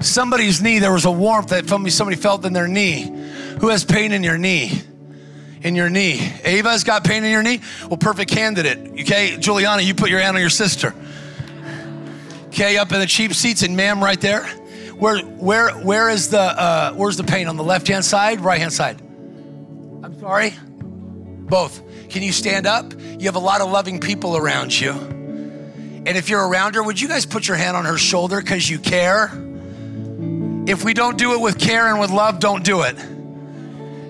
Somebody's knee, there was a warmth that somebody felt in their knee. Who has pain in your knee? In your knee. Ava's got pain in your knee? Well, perfect candidate. Okay, Juliana, you put your hand on your sister. Okay, up in the cheap seats, and ma'am, right there. Where, where, where is the, uh, where's the pain on the left hand side, right hand side? I'm sorry. Both. Can you stand up? You have a lot of loving people around you. And if you're around her, would you guys put your hand on her shoulder because you care? If we don't do it with care and with love, don't do it.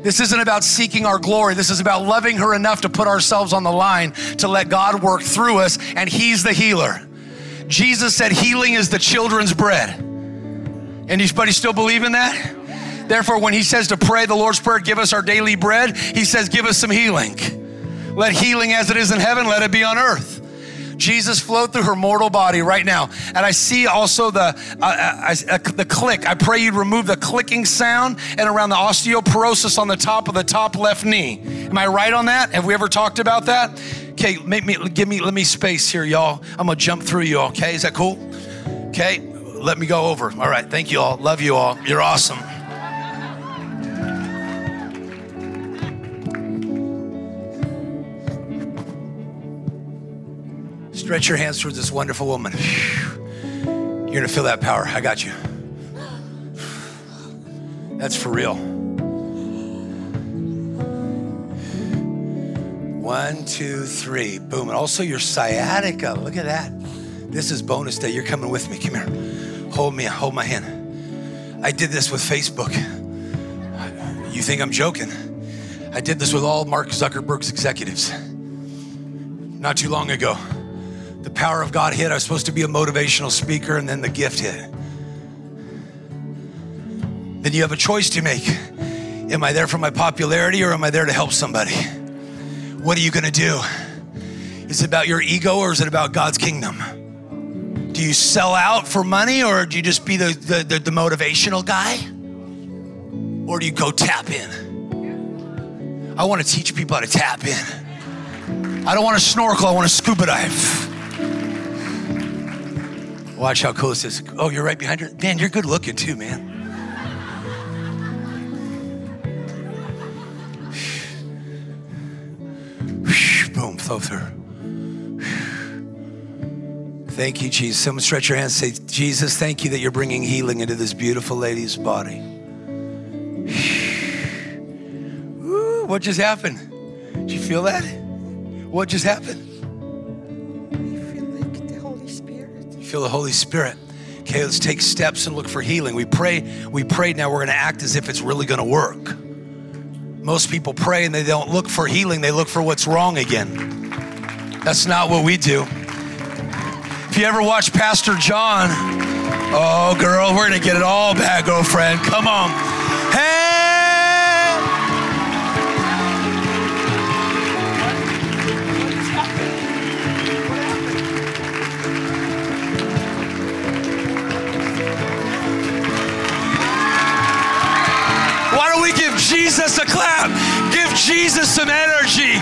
This isn't about seeking our glory. This is about loving her enough to put ourselves on the line to let God work through us, and He's the healer. Jesus said, Healing is the children's bread. And Anybody still believe in that? Therefore, when He says to pray the Lord's Prayer, give us our daily bread, He says, give us some healing. Let healing as it is in heaven, let it be on earth. Jesus flowed through her mortal body right now. And I see also the, uh, uh, uh, the click. I pray you'd remove the clicking sound and around the osteoporosis on the top of the top left knee. Am I right on that? Have we ever talked about that? Okay, make me, give me, let me space here, y'all. I'm gonna jump through you, okay? Is that cool? Okay, let me go over. All right, thank you all. Love you all. You're awesome. Stretch your hands towards this wonderful woman. You're gonna feel that power. I got you. That's for real. One, two, three. Boom. And also your sciatica. Look at that. This is bonus day. You're coming with me. Come here. Hold me. Hold my hand. I did this with Facebook. You think I'm joking? I did this with all Mark Zuckerberg's executives. Not too long ago. The power of God hit. I was supposed to be a motivational speaker, and then the gift hit. Then you have a choice to make. Am I there for my popularity or am I there to help somebody? What are you gonna do? Is it about your ego or is it about God's kingdom? Do you sell out for money or do you just be the, the, the, the motivational guy? Or do you go tap in? I wanna teach people how to tap in. I don't wanna snorkel, I wanna scuba dive. Watch how cool this is. Oh, you're right behind her? Man, you're good looking too, man. Boom, flow through. Thank you, Jesus. Someone stretch your hands say, Jesus, thank you that you're bringing healing into this beautiful lady's body. What just happened? Did you feel that? What just happened? Feel the Holy Spirit. Okay, let's take steps and look for healing. We pray, we prayed, now we're gonna act as if it's really gonna work. Most people pray and they don't look for healing, they look for what's wrong again. That's not what we do. If you ever watch Pastor John, oh girl, we're gonna get it all back, oh, girlfriend. Come on. Jesus a clap? Give Jesus some energy.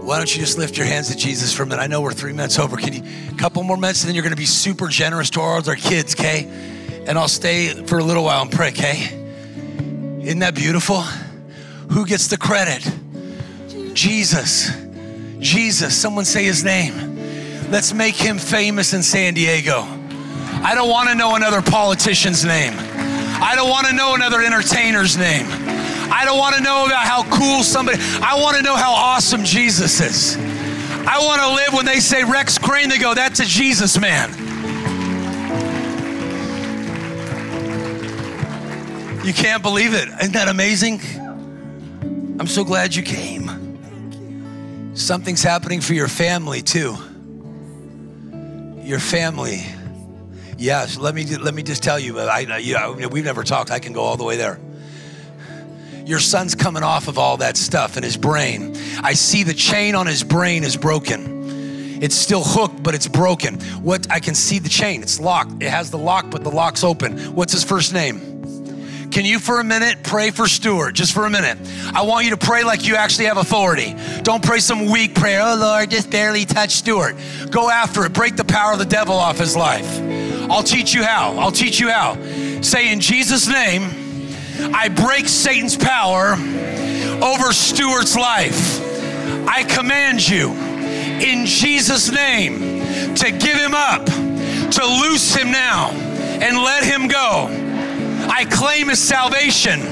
Why don't you just lift your hands to Jesus for a minute? I know we're three minutes over. Can you, a couple more minutes, and then you're going to be super generous towards our kids, okay? And I'll stay for a little while and pray, okay? Isn't that beautiful? Who gets the credit? Jesus. Jesus. Someone say his name. Let's make him famous in San Diego. I don't want to know another politician's name. I don't want to know another entertainer's name. I don't want to know about how cool somebody, I want to know how awesome Jesus is. I want to live when they say Rex Crane, they go, that's a Jesus man. You can't believe it. Isn't that amazing? I'm so glad you came. Something's happening for your family too. Your family. Yes, let me let me just tell you. I, you know, we've never talked. I can go all the way there. Your son's coming off of all that stuff in his brain. I see the chain on his brain is broken. It's still hooked, but it's broken. What I can see the chain. It's locked. It has the lock, but the lock's open. What's his first name? Can you, for a minute, pray for Stuart? Just for a minute. I want you to pray like you actually have authority. Don't pray some weak prayer. Oh, Lord, just barely touch Stuart. Go after it. Break the power of the devil off his life. I'll teach you how. I'll teach you how. Say, in Jesus' name, I break Satan's power over Stuart's life. I command you, in Jesus' name, to give him up, to loose him now, and let him go. I claim his salvation.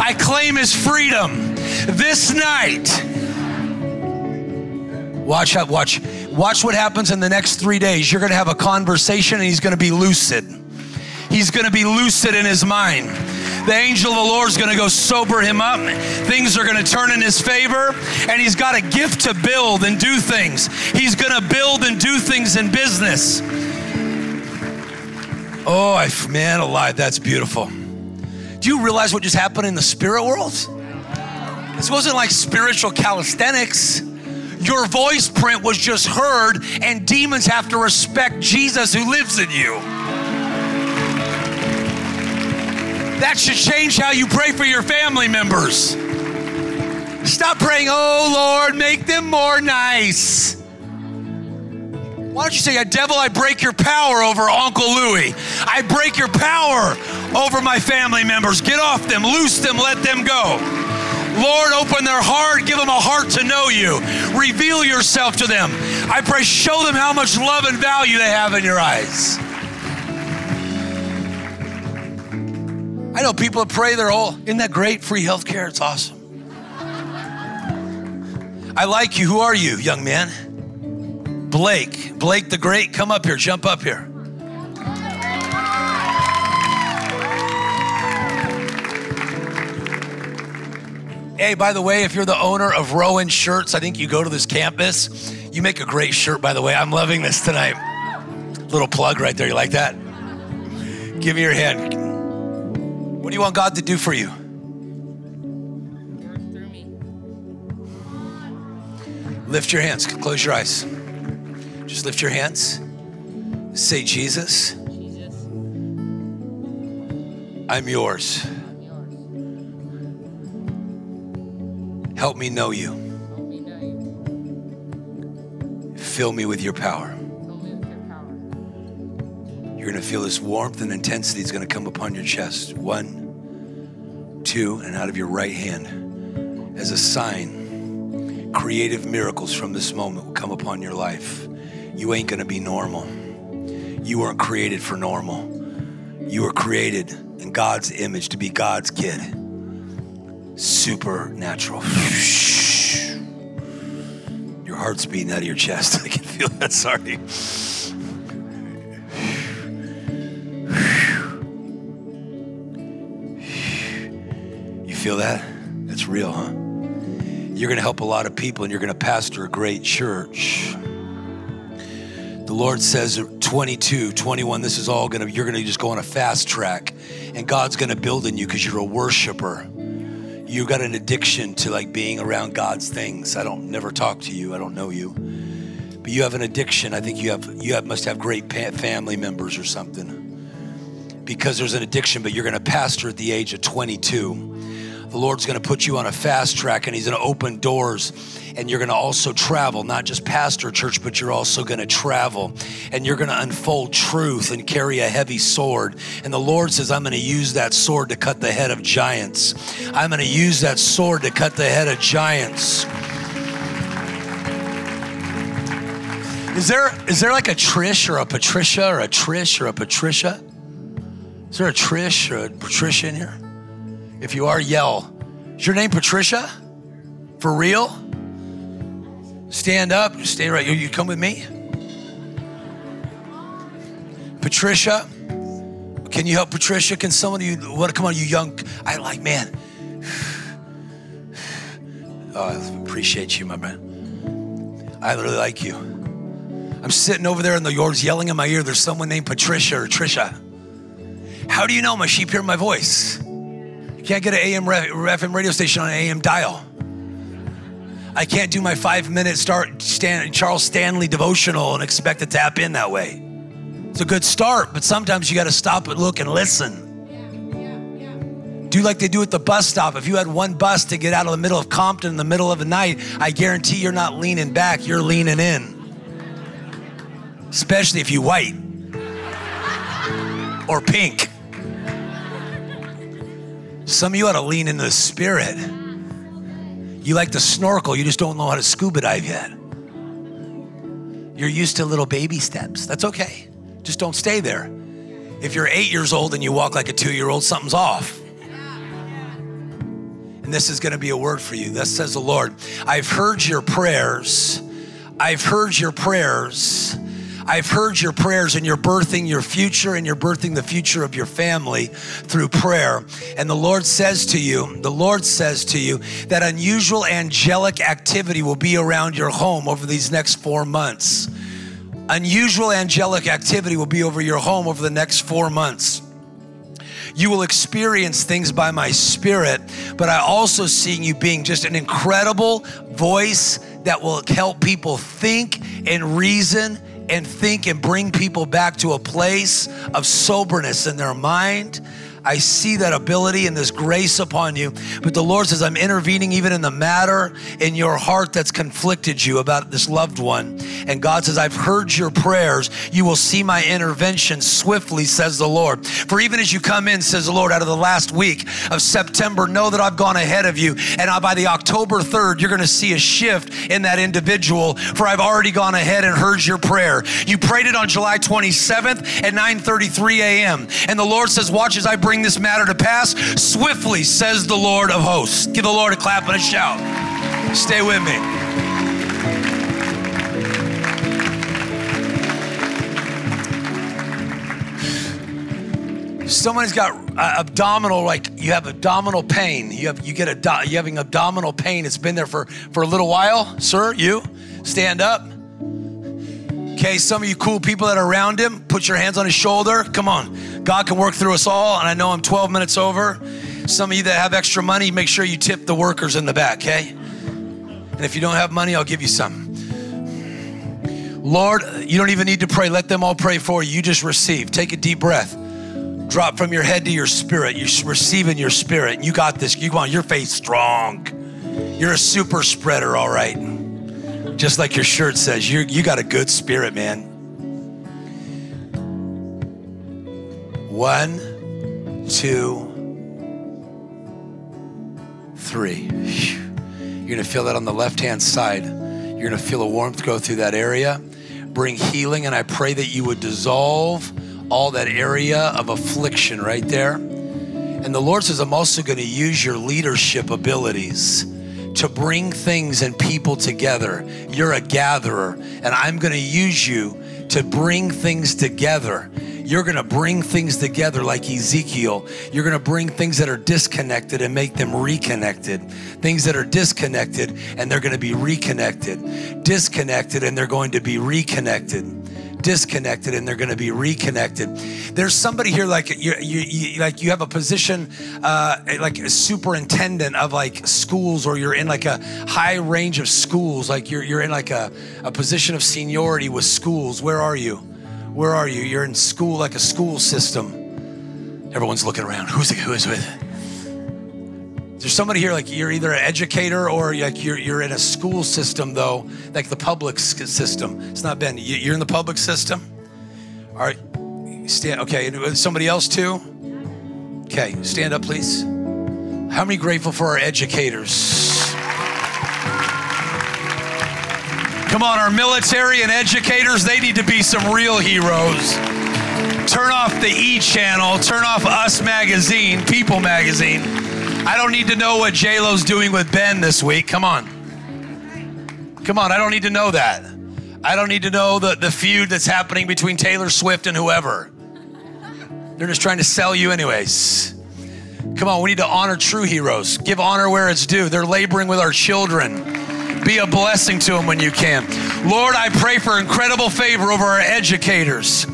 I claim his freedom. This night, watch out, watch, watch what happens in the next three days. You're gonna have a conversation and he's gonna be lucid. He's gonna be lucid in his mind. The angel of the Lord is gonna go sober him up. Things are gonna turn in his favor, and he's got a gift to build and do things. He's gonna build and do things in business. Oh, I, man alive, that's beautiful. Do you realize what just happened in the spirit world? This wasn't like spiritual calisthenics. Your voice print was just heard, and demons have to respect Jesus who lives in you. That should change how you pray for your family members. Stop praying, oh Lord, make them more nice. Why don't you say, Devil, I break your power over Uncle Louie. I break your power over my family members. Get off them, loose them, let them go. Lord, open their heart, give them a heart to know you. Reveal yourself to them. I pray, show them how much love and value they have in your eyes. I know people that pray they're all, isn't that great? Free health care, it's awesome. I like you. Who are you, young man? Blake. Blake the Great, come up here, jump up here. Hey, by the way, if you're the owner of Rowan Shirts, I think you go to this campus. You make a great shirt, by the way. I'm loving this tonight. Little plug right there. You like that? Give me your hand. What do you want God to do for you? Lift your hands. Close your eyes. Just lift your hands. Say, Jesus, I'm yours. Help me know you. Fill me with your power. You're going to feel this warmth and intensity is going to come upon your chest. One, two, and out of your right hand as a sign. Creative miracles from this moment will come upon your life. You ain't going to be normal. You weren't created for normal. You were created in God's image to be God's kid supernatural. Your heart's beating out of your chest. I can feel that. Sorry. You feel that? That's real, huh? You're going to help a lot of people and you're going to pastor a great church. Lord says at 22, 21, this is all to, you're to just go on a fast track and God's to build in you because you're a worshiper You've got an addiction to like being around God's things. I don't never talk to you. I don't know you, but you have an addiction. I think you have you have, must have great family members or something because there's an addiction. But you're to pastor at the age of 22. The Lord's going to put you on a fast track, and He's going to open doors and you're going to also travel, not just pastor church, but you're also going to travel and you're going to unfold truth and carry a heavy sword. And the Lord says, I'm going to use that sword to cut the head of giants. I'm going to use that sword to cut the head of giants. Is there is there like a Trish or a Patricia or a Trish or a Patricia? Is there a Trish or a Patricia in here? If you are, yell. Is your name Patricia? For real? Stand up, stay right. You come with me? Patricia, can you help Patricia? Can someone of you, what, come on, you young, I like, man. Oh, I appreciate you, my man. I really like you. I'm sitting over there in the yards yelling in my ear, there's someone named Patricia or Trisha. How do you know my sheep hear my voice? Can't get an AM FM radio station on an AM dial. I can't do my five minute start Stan, Charles Stanley devotional and expect to tap in that way. It's a good start, but sometimes you got to stop and look and listen. Do like they do at the bus stop. If you had one bus to get out of the middle of Compton in the middle of the night, I guarantee you're not leaning back, you're leaning in. Especially if you white or pink. Some of you ought to lean into the spirit. You like to snorkel, you just don't know how to scuba dive yet. You're used to little baby steps. That's okay. Just don't stay there. If you're eight years old and you walk like a two year old, something's off. And this is going to be a word for you. Thus says the Lord I've heard your prayers. I've heard your prayers. I've heard your prayers and you're birthing your future and you're birthing the future of your family through prayer. And the Lord says to you, the Lord says to you that unusual angelic activity will be around your home over these next four months. Unusual angelic activity will be over your home over the next four months you will experience things by my spirit, but I also seeing you being just an incredible voice that will help people think and reason and think and bring people back to a place of soberness in their mind. I see that ability and this grace upon you. But the Lord says, I'm intervening even in the matter in your heart that's conflicted you about this loved one. And God says, I've heard your prayers. You will see my intervention swiftly, says the Lord. For even as you come in, says the Lord, out of the last week of September, know that I've gone ahead of you. And by the October 3rd, you're going to see a shift in that individual. For I've already gone ahead and heard your prayer. You prayed it on July 27th at 9:33 a.m. And the Lord says, Watch as I bring this matter to pass swiftly, says the Lord of hosts. Give the Lord a clap and a shout. Stay with me. Someone's got uh, abdominal, like you have abdominal pain. You have you get a you having abdominal pain. It's been there for for a little while, sir. You stand up. Okay, some of you cool people that are around him, put your hands on his shoulder. Come on. God can work through us all. And I know I'm 12 minutes over. Some of you that have extra money, make sure you tip the workers in the back, okay? And if you don't have money, I'll give you some. Lord, you don't even need to pray. Let them all pray for you. You just receive. Take a deep breath. Drop from your head to your spirit. You receive in your spirit. You got this. You want your faith strong. You're a super spreader, all right. Just like your shirt says, you you got a good spirit, man. One, two, three. You're going to feel that on the left hand side. You're going to feel a warmth go through that area, bring healing, and I pray that you would dissolve all that area of affliction right there. And the Lord says, I'm also going to use your leadership abilities to bring things and people together. You're a gatherer, and I'm going to use you to bring things together. You're going to bring things together like Ezekiel. You're going to bring things that are disconnected and make them reconnected. Things that are disconnected and they're going to be reconnected. Disconnected and they're going to be reconnected disconnected and they're going to be reconnected. There's somebody here like you, you, you like you have a position uh, like a superintendent of like schools, or you're in like a high range of schools. Like you're you're in like a, a position of seniority with schools. Where are you? Where are you? You're in school like a school system. Everyone's looking around. Who's who is with it? There's somebody here like you're either an educator or like you're, you're in a school system though, like the public system. It's not Ben. You're in the public system. All right, stand. Okay, uh, somebody else too. Okay, stand up, please. How many grateful for our educators? Come on, our military and educators, they need to be some real heroes. Turn off the E channel, turn off Us Magazine, People Magazine. I don't need to know what JLo's doing with Ben this week. Come on. Come on, I don't need to know that. I don't need to know the, the feud that's happening between Taylor Swift and whoever. They're just trying to sell you, anyways. Come on, we need to honor true heroes. Give honor where it's due. They're laboring with our children. Be a blessing to them when you can. Lord, I pray for incredible favor over our educators.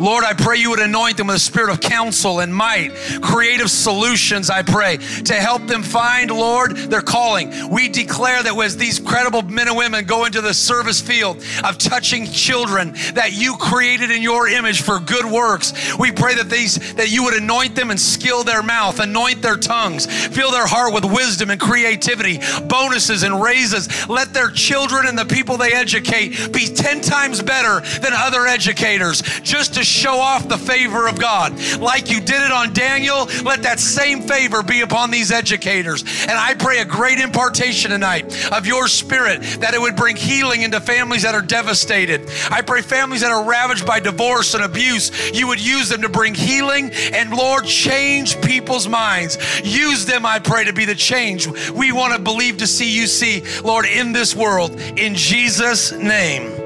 Lord, I pray you would anoint them with a spirit of counsel and might, creative solutions, I pray, to help them find, Lord, their calling. We declare that as these credible men and women go into the service field of touching children that you created in your image for good works, we pray that these that you would anoint them and skill their mouth, anoint their tongues, fill their heart with wisdom and creativity, bonuses and raises. Let their children and the people they educate be 10 times better than other educators just to show off the favor of God. Like you did it on Daniel, let that same favor be upon these educators. And I pray a great impartation tonight of your spirit that it would bring healing into families that are devastated. I pray families that are ravaged by divorce and abuse, you would use them to bring healing and, Lord, change people's minds. Use them, I pray, to be the change we want to believe to see you see, Lord, in this world. In Jesus' name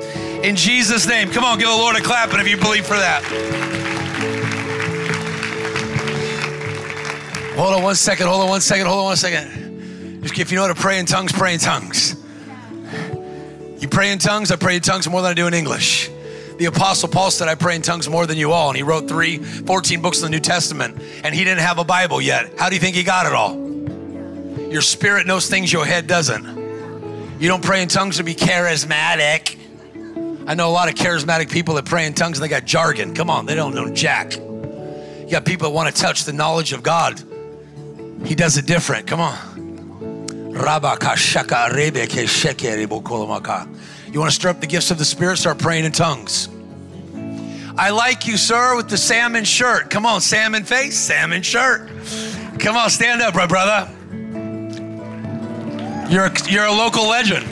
in Jesus' name. Come on, give the Lord a clap and if you believe for that. Hold on one second, hold on one second, hold on one second. If you know how to pray in tongues, pray in tongues. You pray in tongues, I pray in tongues more than I do in English. The Apostle Paul said, I pray in tongues more than you all. And he wrote three, 14 books in the New Testament. And he didn't have a Bible yet. How do you think he got it all? Your spirit knows things your head doesn't. You don't pray in tongues to be charismatic. I know a lot of charismatic people that pray in tongues and they got jargon. Come on, they don't know jack. You got people that want to touch the knowledge of God. He does it different. Come on. You want to stir up the gifts of the Spirit? Start praying in tongues. I like you, sir, with the salmon shirt. Come on, salmon face, salmon shirt. Come on, stand up, my brother. You're a, you're a local legend.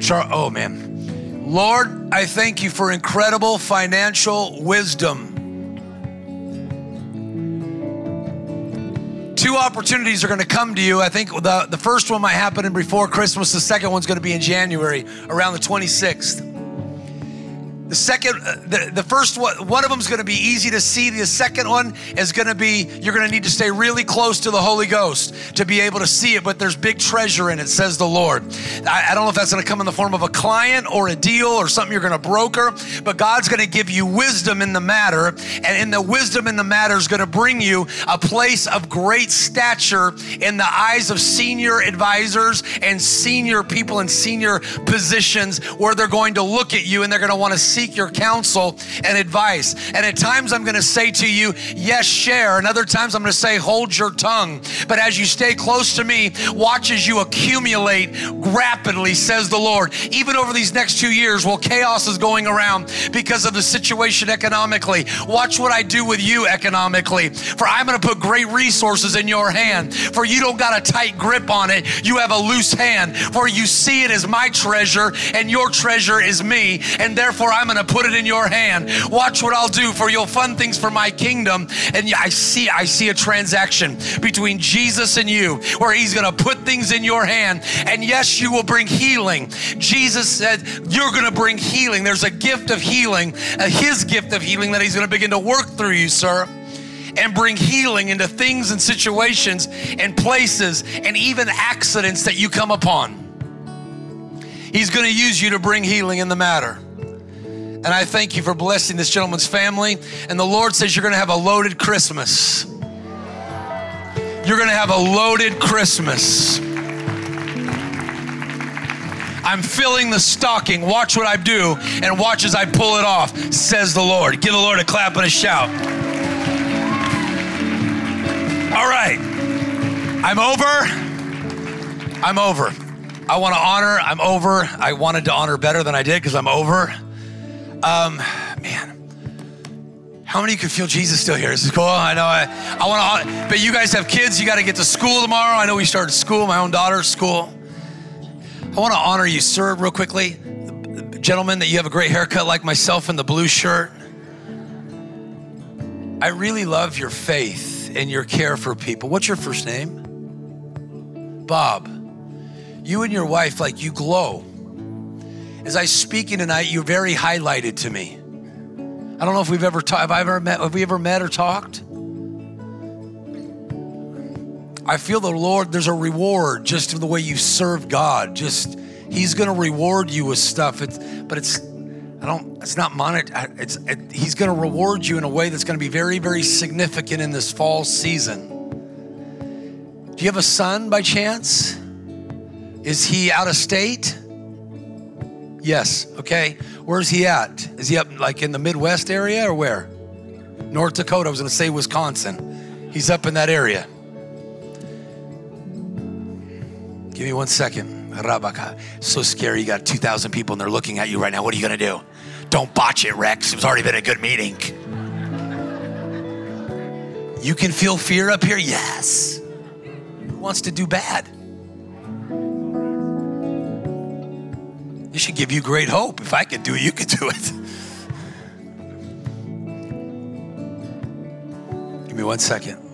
Char- oh, man. Lord, I thank you for incredible financial wisdom. Two opportunities are going to come to you. I think the, the first one might happen before Christmas. The second one's going to be in January, around the 26th. The second, uh, the, the first one, one of them is going to be easy to see. The second one is going to be, you're going to need to stay really close to the Holy Ghost to be able to see it, but there's big treasure in it, says the Lord. I, I don't know if that's going to come in the form of a client or a deal or something you're going to broker, but God's going to give you wisdom in the matter. And in the wisdom in the matter is going to bring you a place of great stature in the eyes of senior advisors and senior people in senior positions where they're going to look at you and they're going to want to seek your counsel and advice. And at times I'm going to say to you, yes, share. And other times I'm going to say, hold your tongue. But as you stay close to me, watch as you accumulate rapidly, says the Lord. Even over these next two years, while chaos is going around because of the situation economically, watch what I do with you economically. For I'm going to put great resources in your hand. For you don't got a tight grip on it, you have a loose hand. For you see it as my treasure, and your treasure is me. And therefore, I'm going to put it in your hand. Watch what I'll do for you'll fund things for my kingdom. And I see, I see a transaction between Jesus and you where he's going to put things in your hand. And yes, you will bring healing. Jesus said, You're going to bring healing. There's a gift of healing, uh, his gift of healing that he's going to begin to work through you, sir and bring healing into things and situations and places and even accidents that you come upon. He's going to use you to bring healing in the matter. And I thank you for blessing this gentleman's family. And the Lord says you're going to have a loaded Christmas. You're going to have a loaded Christmas. I'm filling the stocking. Watch what I do and watch as I pull it off, says the Lord. Give the Lord a clap and a shout. All right. I'm over. I'm over. I want to honor. I'm over. I wanted to honor better than I did because I'm over. Um, man. How many of you can feel Jesus still here? This is cool. I know. I, I want to, but you guys have kids. You got to get to school tomorrow. I know we started school. My own daughter's school. I want to honor you, sir, real quickly. Gentlemen, that you have a great haircut like myself in the blue shirt. I really love your faith and your care for people. What's your first name? Bob. You and your wife, like you glow. As I speaking tonight, you're very highlighted to me. I don't know if we've ever talked. Have I ever met? Have we ever met or talked? I feel the Lord. There's a reward just in the way you serve God. Just He's to reward you with stuff. It's, but it's, I don't. It's not monetary. It's. It, he's to reward you in a way that's to be very, very significant in this fall season. Do you have a son by chance? Is he out of state? Yes. Okay. Where's he at? Is he up like in the Midwest area or where? North Dakota. I was going to say Wisconsin. He's up in that area. Give me one second. Rabaka. So scary. You got 2,000 people and they're looking at you right now. What are you going to do? Don't botch it, Rex. It's already been a good meeting. You can feel fear up here? Yes. Who wants to do bad? This should give you great hope. If I could do it, you could do it. Give me one second.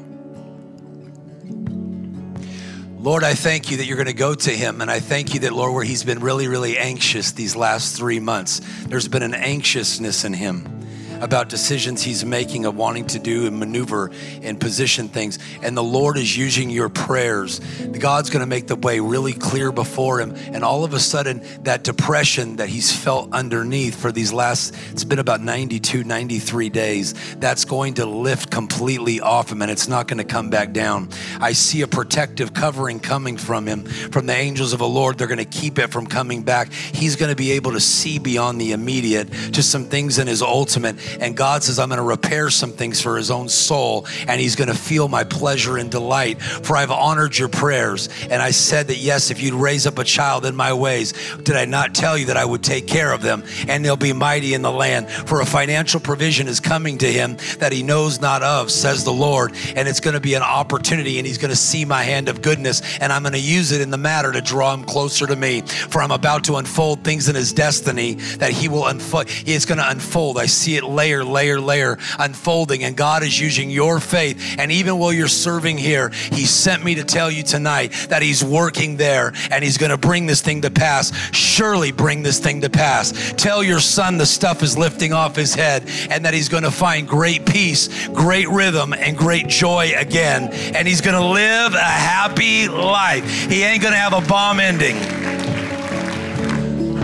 Lord, I thank you that you're going to go to him. And I thank you that, Lord, where he's been really, really anxious these last three months, there's been an anxiousness in him. About decisions he's making of wanting to do and maneuver and position things. And the Lord is using your prayers. God's going to make the way really clear before him. And all of a sudden, that depression that he's felt underneath for these last, it's been about 92, 93 days, that's going to lift completely off him and it's not going to come back down. I see a protective covering coming from him, from the angels of the Lord. They're going to keep it from coming back. He's going to be able to see beyond the immediate to some things in his ultimate. And God says, I'm going to repair some things for his own soul, and he's going to feel my pleasure and delight. For I've honored your prayers. And I said that, yes, if you'd raise up a child in my ways, did I not tell you that I would take care of them and they'll be mighty in the land? For a financial provision is coming to him that he knows not of, says the Lord. And it's going to be an opportunity, and he's going to see my hand of goodness, and I'm going to use it in the matter to draw him closer to me. For I'm about to unfold things in his destiny that he will unfold. It's going to unfold. I see it layer, layer, layer unfolding, and God is using your faith. And even while you're serving here, He sent me to tell you tonight that He's working there and He's going to bring this thing to pass. Surely bring this thing to pass. Tell your son the stuff is lifting off his head and that he's going to find great peace, great rhythm, and great joy again. And he's going to live a happy life. He ain't going to have a bomb ending.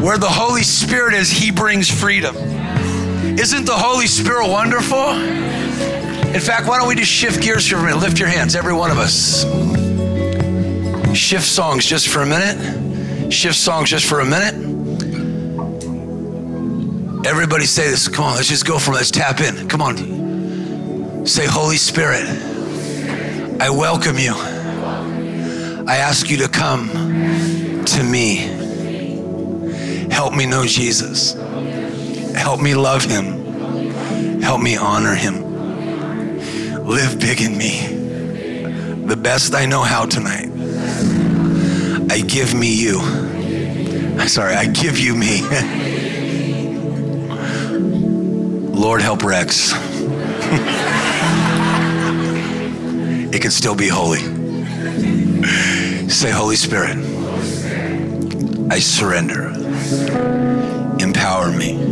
Where the Holy Spirit is, He brings freedom. Isn't the Holy Spirit wonderful? In fact, why don't we just shift gears for a minute? Lift your hands, every one of us. Shift songs just for a minute. Shift songs just for a minute. Everybody say this. Come on, let's just go from let's tap in. Come on. Say, Holy Spirit, I welcome you. I ask you to come to me. Help me know Jesus. Help me love him. Help me honor him. Live big in me. The best I know how tonight. I give me you. I'm sorry, I give you me. Lord, help Rex. it can still be holy. Say, Holy Spirit, I surrender. Empower me.